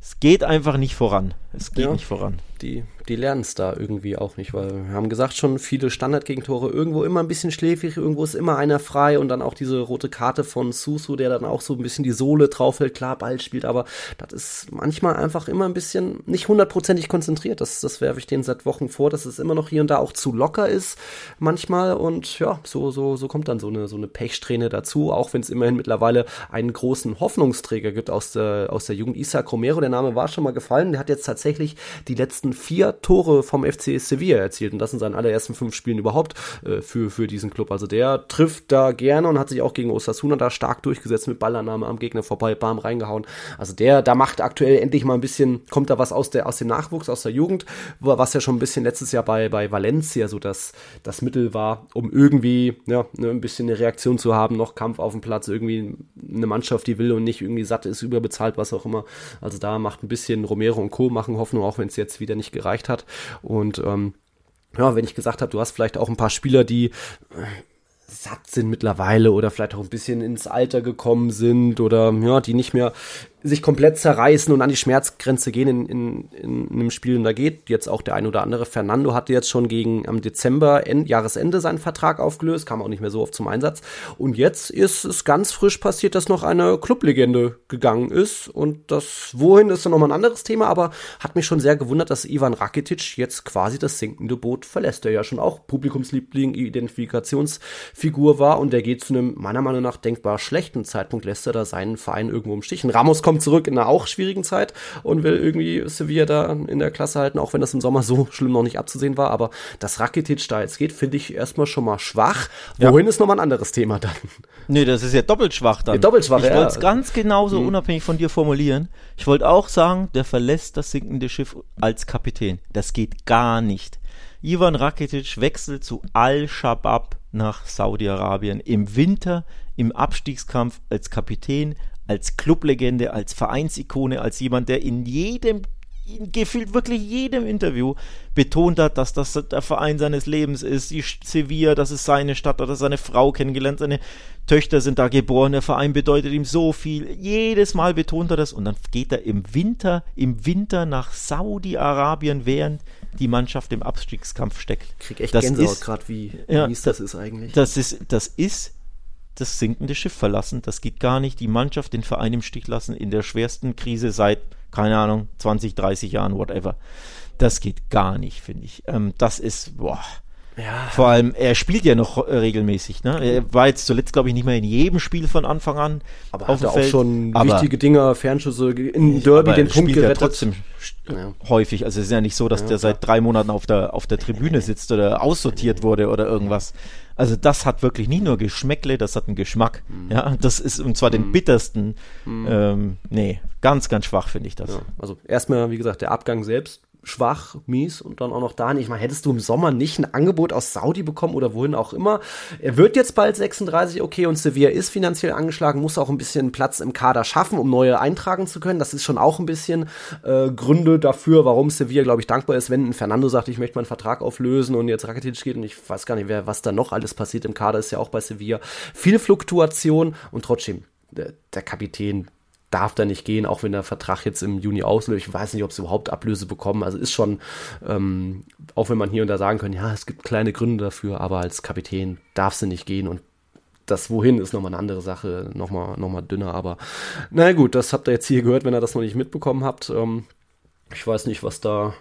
es geht einfach nicht voran. Es geht ja, nicht voran. Die, die lernen es da irgendwie auch nicht, weil wir haben gesagt schon, viele Standardgegentore, irgendwo immer ein bisschen schläfrig, irgendwo ist immer einer frei und dann auch diese rote Karte von Susu, der dann auch so ein bisschen die Sohle drauf hält, klar, Ball spielt, aber das ist manchmal einfach immer ein bisschen nicht hundertprozentig konzentriert. Das, das werfe ich denen seit Wochen vor, dass es immer noch hier und da auch zu locker ist manchmal und ja, so, so, so kommt dann so eine, so eine Pechsträhne dazu, auch wenn es immerhin mittlerweile einen großen Hoffnungsträger gibt aus der, aus der Jugend, Isaac Romero, der Name war schon mal gefallen. Der hat jetzt tatsächlich die letzten vier Tore vom FC Sevilla erzielt und das in seinen allerersten fünf Spielen überhaupt äh, für, für diesen Club. Also der trifft da gerne und hat sich auch gegen Osasuna da stark durchgesetzt mit Ballannahme am Gegner vorbei, bam, reingehauen. Also der, da macht aktuell endlich mal ein bisschen, kommt da was aus der, aus dem Nachwuchs, aus der Jugend, was ja schon ein bisschen letztes Jahr bei, bei Valencia so das, das Mittel war, um irgendwie, ja, ne, ein bisschen eine Reaktion zu haben, noch Kampf auf dem Platz, irgendwie eine Mannschaft, die will und nicht irgendwie satt ist, überbezahlt, was auch immer. Also da macht ein bisschen Romero und Co. machen Hoffnung, auch wenn es jetzt wieder nicht gereicht hat. Und ähm, ja, wenn ich gesagt habe, du hast vielleicht auch ein paar Spieler, die äh, satt sind mittlerweile oder vielleicht auch ein bisschen ins Alter gekommen sind oder ja, die nicht mehr sich komplett zerreißen und an die Schmerzgrenze gehen in, in, in einem Spiel. Und da geht jetzt auch der ein oder andere. Fernando hatte jetzt schon gegen am Dezember, End, Jahresende seinen Vertrag aufgelöst, kam auch nicht mehr so oft zum Einsatz. Und jetzt ist es ganz frisch passiert, dass noch eine Clublegende gegangen ist. Und das wohin ist dann nochmal ein anderes Thema, aber hat mich schon sehr gewundert, dass Ivan Rakitic jetzt quasi das sinkende Boot verlässt, der ja schon auch Publikumsliebling, Identifikationsfigur war und der geht zu einem meiner Meinung nach denkbar schlechten Zeitpunkt, lässt er da seinen Verein irgendwo im Stich. Ramos kommt kommt zurück in einer auch schwierigen Zeit und will irgendwie Sevilla da in der Klasse halten, auch wenn das im Sommer so schlimm noch nicht abzusehen war. Aber dass Rakitic da jetzt geht, finde ich erstmal schon mal schwach. Wohin ja. ist nochmal ein anderes Thema dann? Nee, das ist ja doppelt schwach dann. Ja, doppelt schwach, ich ja. wollte es ganz genauso mhm. unabhängig von dir formulieren. Ich wollte auch sagen, der verlässt das sinkende Schiff als Kapitän. Das geht gar nicht. Ivan Rakitic wechselt zu Al-Shabaab nach Saudi-Arabien. Im Winter im Abstiegskampf als Kapitän als Clublegende, als Vereinsikone, als jemand, der in jedem gefühlt wirklich jedem Interview betont hat, dass das der Verein seines Lebens ist, die Sevilla, das ist seine Stadt, hat er seine Frau kennengelernt, seine Töchter sind da geboren, der Verein bedeutet ihm so viel. Jedes Mal betont er das und dann geht er im Winter, im Winter nach Saudi-Arabien, während die Mannschaft im Abstiegskampf steckt. Krieg echt das Gänsehaut gerade, wie ja, mies das ist eigentlich. Das ist, das ist das sinkende Schiff verlassen. Das geht gar nicht. Die Mannschaft, den Verein im Stich lassen in der schwersten Krise seit, keine Ahnung, 20, 30 Jahren, whatever. Das geht gar nicht, finde ich. Ähm, das ist, boah. Ja. Vor allem, er spielt ja noch äh, regelmäßig. Ne? Er war jetzt zuletzt, glaube ich, nicht mehr in jedem Spiel von Anfang an. Aber auf hat auch Feld. schon aber wichtige Dinger, Fernschüsse, in Derby den Punkt gerettet. trotzdem ja. häufig. Also es ist ja nicht so, dass ja, der seit drei Monaten auf der, auf der Tribüne sitzt oder aussortiert wurde oder irgendwas. Also das hat wirklich nicht nur Geschmäckle, das hat einen Geschmack. Mhm. Ja, das ist und zwar den mhm. bittersten. Mhm. Ähm, nee, ganz, ganz schwach finde ich das. Ja, also erstmal, wie gesagt, der Abgang selbst schwach, mies und dann auch noch da nicht. Ich hättest du im Sommer nicht ein Angebot aus Saudi bekommen oder wohin auch immer? Er wird jetzt bald 36, okay, und Sevilla ist finanziell angeschlagen, muss auch ein bisschen Platz im Kader schaffen, um neue eintragen zu können. Das ist schon auch ein bisschen äh, Gründe dafür, warum Sevilla, glaube ich, dankbar ist, wenn Fernando sagt, ich möchte meinen Vertrag auflösen und jetzt Rakitic geht und ich weiß gar nicht, wer, was da noch alles passiert im Kader, ist ja auch bei Sevilla. Viel Fluktuation und trotzdem, der, der Kapitän darf da nicht gehen, auch wenn der Vertrag jetzt im Juni auslöst. Ich weiß nicht, ob sie überhaupt Ablöse bekommen. Also ist schon, ähm, auch wenn man hier und da sagen kann, ja, es gibt kleine Gründe dafür, aber als Kapitän darf sie nicht gehen und das Wohin ist nochmal eine andere Sache, nochmal noch mal dünner, aber naja gut, das habt ihr jetzt hier gehört, wenn ihr das noch nicht mitbekommen habt. Ähm, ich weiß nicht, was da,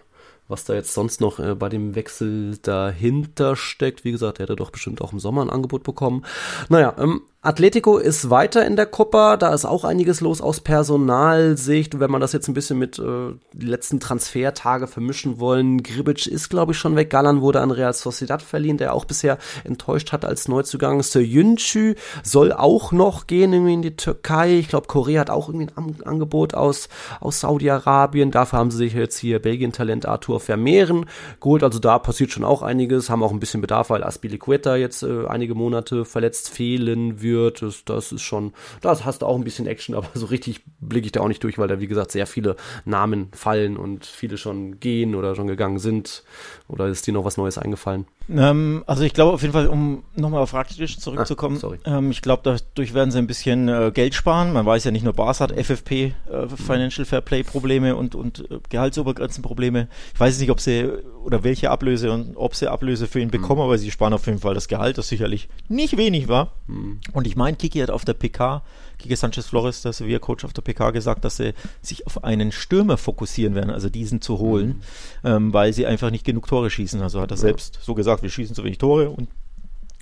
was da jetzt sonst noch äh, bei dem Wechsel dahinter steckt. Wie gesagt, er hätte doch bestimmt auch im Sommer ein Angebot bekommen. Naja, ähm, Atletico ist weiter in der Copa, da ist auch einiges los aus Personalsicht. Wenn man das jetzt ein bisschen mit äh, die letzten Transfertage vermischen wollen, Gribic ist, glaube ich, schon weg. Galan wurde an Real Sociedad verliehen, der auch bisher enttäuscht hat als Neuzugang. Söjünçü soll auch noch gehen irgendwie in die Türkei. Ich glaube, Korea hat auch irgendwie ein Angebot aus, aus Saudi-Arabien. Dafür haben sie sich jetzt hier Belgien-Talent Arthur Vermehren geholt. Also da passiert schon auch einiges. Haben auch ein bisschen Bedarf, weil Aspilicueta jetzt äh, einige Monate verletzt fehlen wird wird. Das, das ist schon, das hast du auch ein bisschen Action, aber so richtig blicke ich da auch nicht durch, weil da, wie gesagt, sehr viele Namen fallen und viele schon gehen oder schon gegangen sind. Oder ist dir noch was Neues eingefallen? Ähm, also ich glaube auf jeden Fall, um nochmal auf Rakitic zurückzukommen, ah, ähm, ich glaube, dadurch werden sie ein bisschen äh, Geld sparen. Man weiß ja nicht nur Bars hat FFP, äh, Financial Fair Play Probleme und, und äh, Gehaltsobergrenzenprobleme. Ich weiß nicht, ob sie oder welche Ablöse und ob sie Ablöse für ihn mhm. bekommen, aber sie sparen auf jeden Fall das Gehalt, das sicherlich nicht wenig war. Mhm. Und ich meine, Kiki hat auf der PK Kike Sanchez Flores, der Sevilla-Coach auf der PK, gesagt, dass sie sich auf einen Stürmer fokussieren werden, also diesen zu holen, mhm. ähm, weil sie einfach nicht genug Tore schießen. Also hat er ja. selbst so gesagt, wir schießen zu wenig Tore und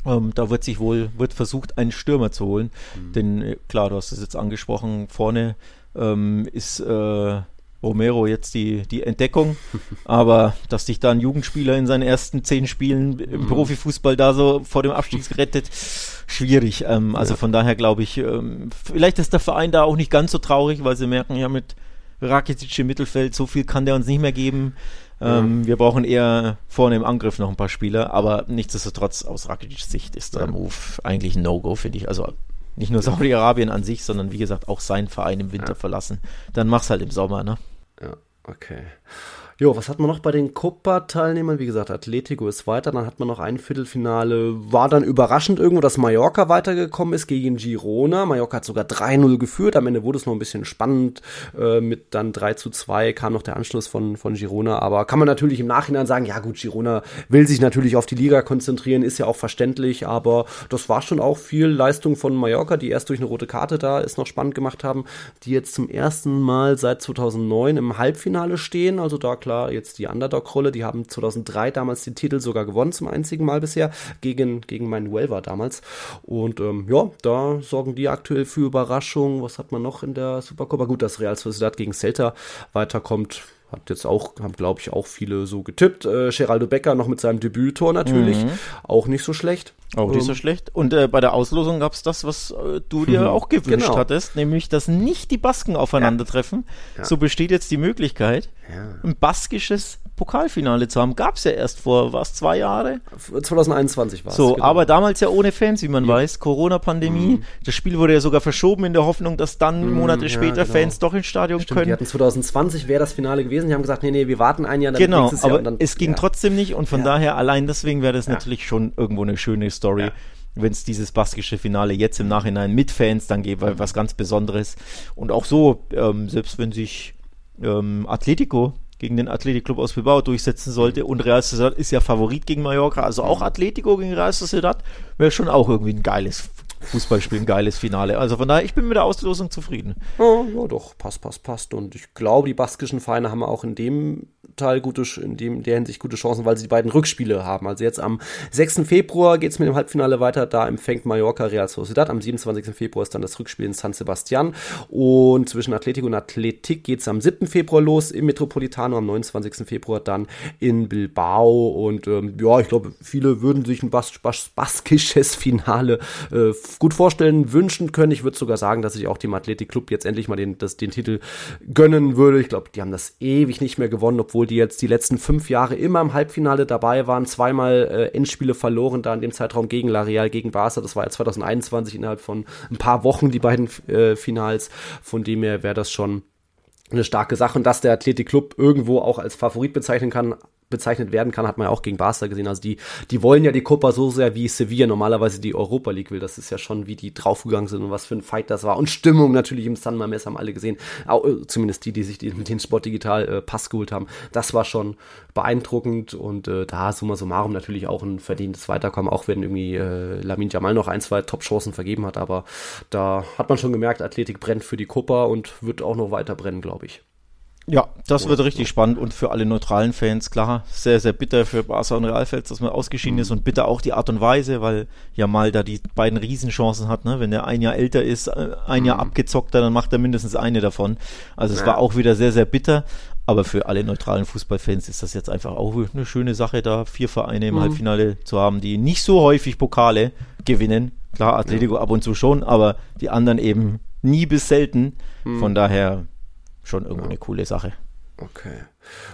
ähm, da wird sich wohl, wird versucht, einen Stürmer zu holen. Mhm. Denn äh, klar, du hast es jetzt angesprochen, vorne ähm, ist äh, Romero jetzt die, die Entdeckung. Aber dass dich da ein Jugendspieler in seinen ersten zehn Spielen im mhm. Profifußball da so vor dem Abstieg rettet, schwierig. Ähm, also ja. von daher glaube ich, ähm, vielleicht ist der Verein da auch nicht ganz so traurig, weil sie merken, ja, mit Rakitic im Mittelfeld, so viel kann der uns nicht mehr geben. Ähm, ja. Wir brauchen eher vorne im Angriff noch ein paar Spieler, aber nichtsdestotrotz aus Rakicic Sicht ist der ja. Move eigentlich ein No-Go, finde ich. Also nicht nur Saudi-Arabien an sich, sondern wie gesagt auch sein Verein im Winter verlassen. Dann mach's halt im Sommer, ne? Ja, okay. Jo, was hat man noch bei den Copa-Teilnehmern? Wie gesagt, Atletico ist weiter. Dann hat man noch ein Viertelfinale. War dann überraschend irgendwo, dass Mallorca weitergekommen ist gegen Girona. Mallorca hat sogar 3-0 geführt. Am Ende wurde es noch ein bisschen spannend. Äh, mit dann 3 zu 2 kam noch der Anschluss von, von Girona. Aber kann man natürlich im Nachhinein sagen, ja gut, Girona will sich natürlich auf die Liga konzentrieren, ist ja auch verständlich. Aber das war schon auch viel Leistung von Mallorca, die erst durch eine rote Karte da ist noch spannend gemacht haben, die jetzt zum ersten Mal seit 2009 im Halbfinale stehen. Also da klar jetzt die Underdog-Rolle. Die haben 2003 damals den Titel sogar gewonnen, zum einzigen Mal bisher, gegen, gegen Manuel war damals. Und ähm, ja, da sorgen die aktuell für Überraschung. Was hat man noch in der Supercopa? Gut, dass Real Sociedad gegen Celta weiterkommt hat jetzt auch, haben glaube ich auch viele so getippt. Äh, Geraldo Becker noch mit seinem Debüttor natürlich, mhm. auch nicht so schlecht. Auch nicht so ähm, schlecht. Und äh, bei der Auslosung gab es das, was äh, du dir mhm. auch gewünscht genau. hattest, nämlich, dass nicht die Basken aufeinandertreffen. Ja. Ja. So besteht jetzt die Möglichkeit, ja. ein baskisches Pokalfinale zu haben. Gab es ja erst vor, was, zwei Jahre? 2021 war es. So, genau. aber damals ja ohne Fans, wie man ja. weiß. Corona-Pandemie. Mhm. Das Spiel wurde ja sogar verschoben in der Hoffnung, dass dann mhm, Monate ja, später genau. Fans doch ins Stadion Stimmt, können. Die hatten 2020 wäre das Finale gewesen. Die haben gesagt, nee, nee, wir warten ein Jahr. Dann genau, aber dann, es ging trotzdem nicht und von daher allein deswegen wäre das natürlich schon irgendwo eine schöne Story wenn es dieses baskische Finale jetzt im Nachhinein mit Fans dann gibt, weil was ganz Besonderes. Und auch so, ähm, selbst wenn sich ähm, Atletico gegen den Athletic Club aus Bilbao durchsetzen sollte. Und Real Sociedad ist ja Favorit gegen Mallorca, also auch Atletico gegen Real Sociedad wäre schon auch irgendwie ein geiles Fußballspiel, ein geiles Finale. Also von daher, ich bin mit der Auslosung zufrieden. Ja, ja doch, passt, passt, passt. Und ich glaube, die baskischen Vereine haben auch in dem Teil gute, in dem, der Hinsicht gute Chancen, weil sie die beiden Rückspiele haben. Also jetzt am 6. Februar geht es mit dem Halbfinale weiter. Da empfängt Mallorca Real Sociedad. Am 27. Februar ist dann das Rückspiel in San Sebastian. Und zwischen Atletico und Athletik geht es am 7. Februar los im Metropolitano. Am 29. Februar dann in Bilbao. Und ähm, ja, ich glaube, viele würden sich ein bas bas baskisches Finale äh, gut vorstellen, wünschen können. Ich würde sogar sagen, dass ich auch dem Athletic Club jetzt endlich mal den, das, den Titel gönnen würde. Ich glaube, die haben das ewig nicht mehr gewonnen, obwohl die jetzt die letzten fünf Jahre immer im Halbfinale dabei waren, zweimal äh, Endspiele verloren, da in dem Zeitraum gegen La Real, gegen Barca. Das war ja 2021 innerhalb von ein paar Wochen die beiden äh, Finals. Von dem her wäre das schon eine starke Sache und dass der Athletic Club irgendwo auch als Favorit bezeichnen kann, bezeichnet werden kann, hat man ja auch gegen Barca gesehen. Also die, die wollen ja die Copa so sehr wie Sevilla normalerweise die Europa League will. Das ist ja schon, wie die draufgegangen sind und was für ein Fight das war. Und Stimmung natürlich im San Mames haben alle gesehen. Auch, äh, zumindest die, die sich mit den Sport Digital äh, Pass geholt haben. Das war schon beeindruckend und äh, da summa summarum natürlich auch ein verdientes Weiterkommen, auch wenn irgendwie äh, Lamin Jamal noch ein, zwei Top-Chancen vergeben hat. Aber da hat man schon gemerkt, Athletik brennt für die Copa und wird auch noch weiter brennen, glaube ich. Ja, das wird richtig spannend und für alle neutralen Fans, klar, sehr, sehr bitter für Barca und Realfels, dass man ausgeschieden mhm. ist und bitter auch die Art und Weise, weil ja mal da die beiden Riesenchancen hat, ne? wenn er ein Jahr älter ist, äh, ein Jahr mhm. abgezockter, dann macht er mindestens eine davon. Also es ja. war auch wieder sehr, sehr bitter, aber für alle neutralen Fußballfans ist das jetzt einfach auch eine schöne Sache, da vier Vereine im mhm. Halbfinale zu haben, die nicht so häufig Pokale gewinnen. Klar, Atletico ja. ab und zu schon, aber die anderen eben nie bis selten. Mhm. Von daher schon irgendwo ja. eine coole Sache. Okay.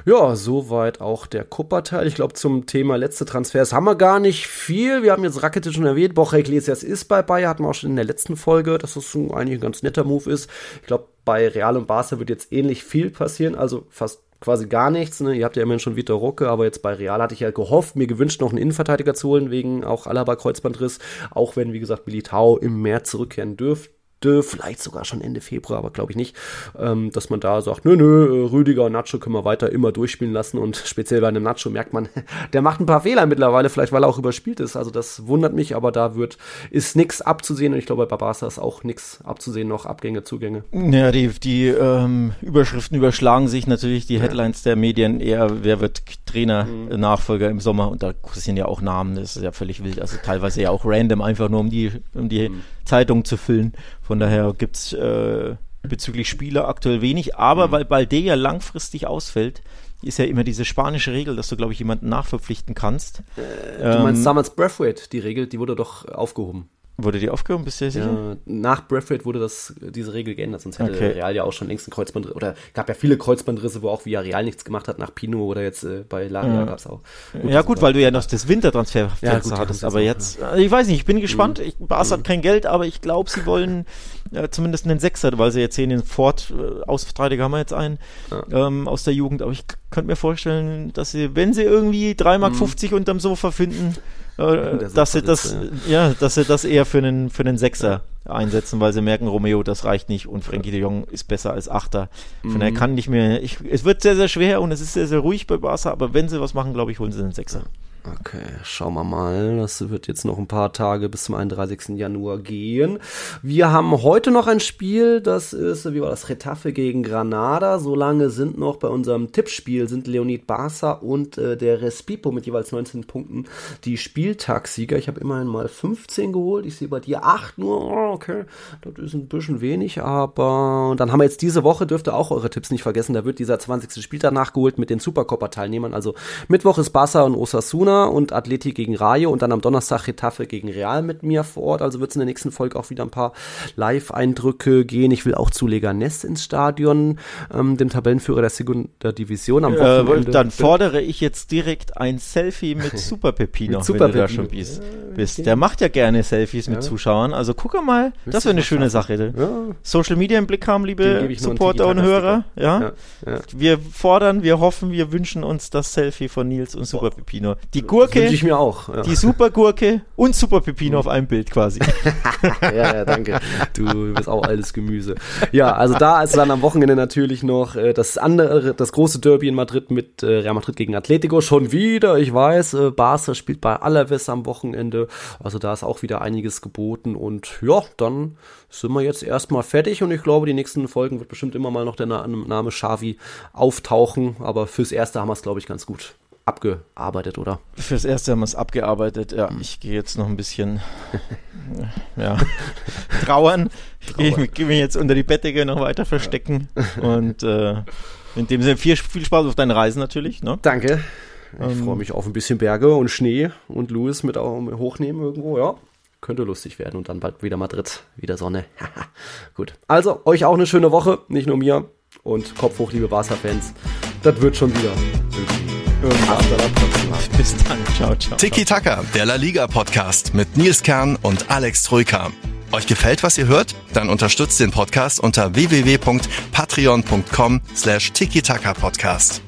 Ja, soweit auch der Kupperteil. Ich glaube, zum Thema letzte Transfers haben wir gar nicht viel. Wir haben jetzt Rakitic schon erwähnt. Borja Iglesias ist bei Bayern, hatten wir auch schon in der letzten Folge, dass das eigentlich ein ganz netter Move ist. Ich glaube, bei Real und Barca wird jetzt ähnlich viel passieren, also fast quasi gar nichts. Ne? Ihr habt ja immerhin schon Vitor Rucke, aber jetzt bei Real hatte ich ja gehofft, mir gewünscht, noch einen Innenverteidiger zu holen, wegen auch Alaba Kreuzbandriss. Auch wenn, wie gesagt, Militao im März zurückkehren dürfte vielleicht sogar schon Ende Februar, aber glaube ich nicht, ähm, dass man da sagt, nö, nö, Rüdiger und Nacho können wir weiter immer durchspielen lassen und speziell bei einem Nacho merkt man, der macht ein paar Fehler mittlerweile, vielleicht weil er auch überspielt ist, also das wundert mich, aber da wird, ist nichts abzusehen und ich glaube bei Barca ist auch nichts abzusehen, noch Abgänge, Zugänge. Ja, die, die ähm, Überschriften überschlagen sich natürlich, die Headlines ja. der Medien eher, wer wird Trainer, mhm. Nachfolger im Sommer und da sind ja auch Namen, das ist ja völlig wild, also teilweise ja auch random, einfach nur um die, um die mhm. Zeitung zu füllen. Von daher gibt es äh, bezüglich Spieler aktuell wenig, aber mhm. weil Balde ja langfristig ausfällt, ist ja immer diese spanische Regel, dass du, glaube ich, jemanden nachverpflichten kannst. Äh, du meinst ähm, damals Breathwaite, die Regel, die wurde doch aufgehoben. Wurde die aufgehoben, bist du dir sicher? Ja, nach Braithwaite wurde das, diese Regel geändert, sonst hätte okay. Real ja auch schon längst ein Kreuzbandriss, oder gab ja viele Kreuzbandrisse, wo auch Villarreal nichts gemacht hat, nach Pino oder jetzt äh, bei Laria ja. gab es auch. Gut, ja gut, weil du ja noch das Wintertransfer ja, gut, hattest, aber jetzt, ja. ich weiß nicht, ich bin gespannt, mhm. ich, Bas hat mhm. kein Geld, aber ich glaube, sie wollen äh, zumindest einen Sechser, weil sie jetzt sehen, den Ford, äh, Ausverteidiger haben wir jetzt einen, ja. ähm, aus der Jugend, aber ich könnte mir vorstellen, dass sie, wenn sie irgendwie 3,50 Mark mhm. unterm Sofa finden, äh, dass sie das, ja. ja. dass sie das eher für einen, für einen Sechser ja. einsetzen, weil sie merken, Romeo, das reicht nicht und Frankie de Jong ist besser als Achter. Von mhm. daher kann nicht mehr, ich, es wird sehr, sehr schwer und es ist sehr, sehr ruhig bei Barca, aber wenn sie was machen, glaube ich, holen sie einen Sechser. Okay, schauen wir mal. Das wird jetzt noch ein paar Tage bis zum 31. Januar gehen. Wir haben heute noch ein Spiel, das ist, wie war das, Retafe gegen Granada. Solange sind noch bei unserem Tippspiel sind Leonid Barca und äh, der Respipo mit jeweils 19 Punkten die Spieltagssieger. Ich habe immerhin mal 15 geholt. Ich sehe bei dir 8 nur. Oh, okay, das ist ein bisschen wenig, aber dann haben wir jetzt diese Woche, dürft ihr auch eure Tipps nicht vergessen. Da wird dieser 20. Spieltag nachgeholt mit den Supercopper-Teilnehmern. Also Mittwoch ist Barca und Osasuna und Atleti gegen Rayo und dann am Donnerstag Retafe gegen Real mit mir vor Ort. Also wird es in der nächsten Folge auch wieder ein paar Live-Eindrücke gehen. Ich will auch zu Leganes ins Stadion, ähm, dem Tabellenführer der Segunda Division am Wochenende. Äh, dann fordere ich jetzt direkt ein Selfie mit Super Pepino, mit Super wenn du da schon bist. bist. Der macht ja gerne Selfies ja. mit Zuschauern. Also guck mal, das wäre eine schöne Sache. Ja. Social Media im Blick haben, liebe Supporter und Hörer. Ja? ja? Wir fordern, wir hoffen, wir wünschen uns das Selfie von Nils und Super Pepino. Die Gurke, ich mir auch, ja. die Supergurke und Super Pepino auf einem Bild quasi. ja, ja, danke. Du bist auch alles Gemüse. Ja, also da ist dann am Wochenende natürlich noch äh, das andere, das große Derby in Madrid mit äh, Real Madrid gegen Atletico. Schon wieder, ich weiß, äh, Barca spielt bei Alaves am Wochenende. Also da ist auch wieder einiges geboten und ja, dann sind wir jetzt erstmal fertig und ich glaube, die nächsten Folgen wird bestimmt immer mal noch der Name Xavi auftauchen, aber fürs Erste haben wir es, glaube ich, ganz gut abgearbeitet, oder? Fürs erste haben wir es abgearbeitet, ja. Hm. Ich gehe jetzt noch ein bisschen ja, trauern. Ich gehe geh mich jetzt unter die Bettdecke noch weiter verstecken. Und äh, in dem Sinne viel, viel Spaß auf deinen Reisen natürlich. Ne? Danke. Ich ähm, freue mich auf ein bisschen Berge und Schnee und Louis mit hochnehmen irgendwo, ja. Könnte lustig werden und dann bald wieder Madrid, wieder Sonne. Gut. Also, euch auch eine schöne Woche, nicht nur mir. Und Kopf hoch, liebe Barca-Fans. Das wird schon wieder irgendwie. Bis dann. Ciao, ciao. Tiki Taka, der La Liga Podcast mit Nils Kern und Alex Troika. Euch gefällt, was ihr hört? Dann unterstützt den Podcast unter www.patreon.com slash tiki-taka-podcast.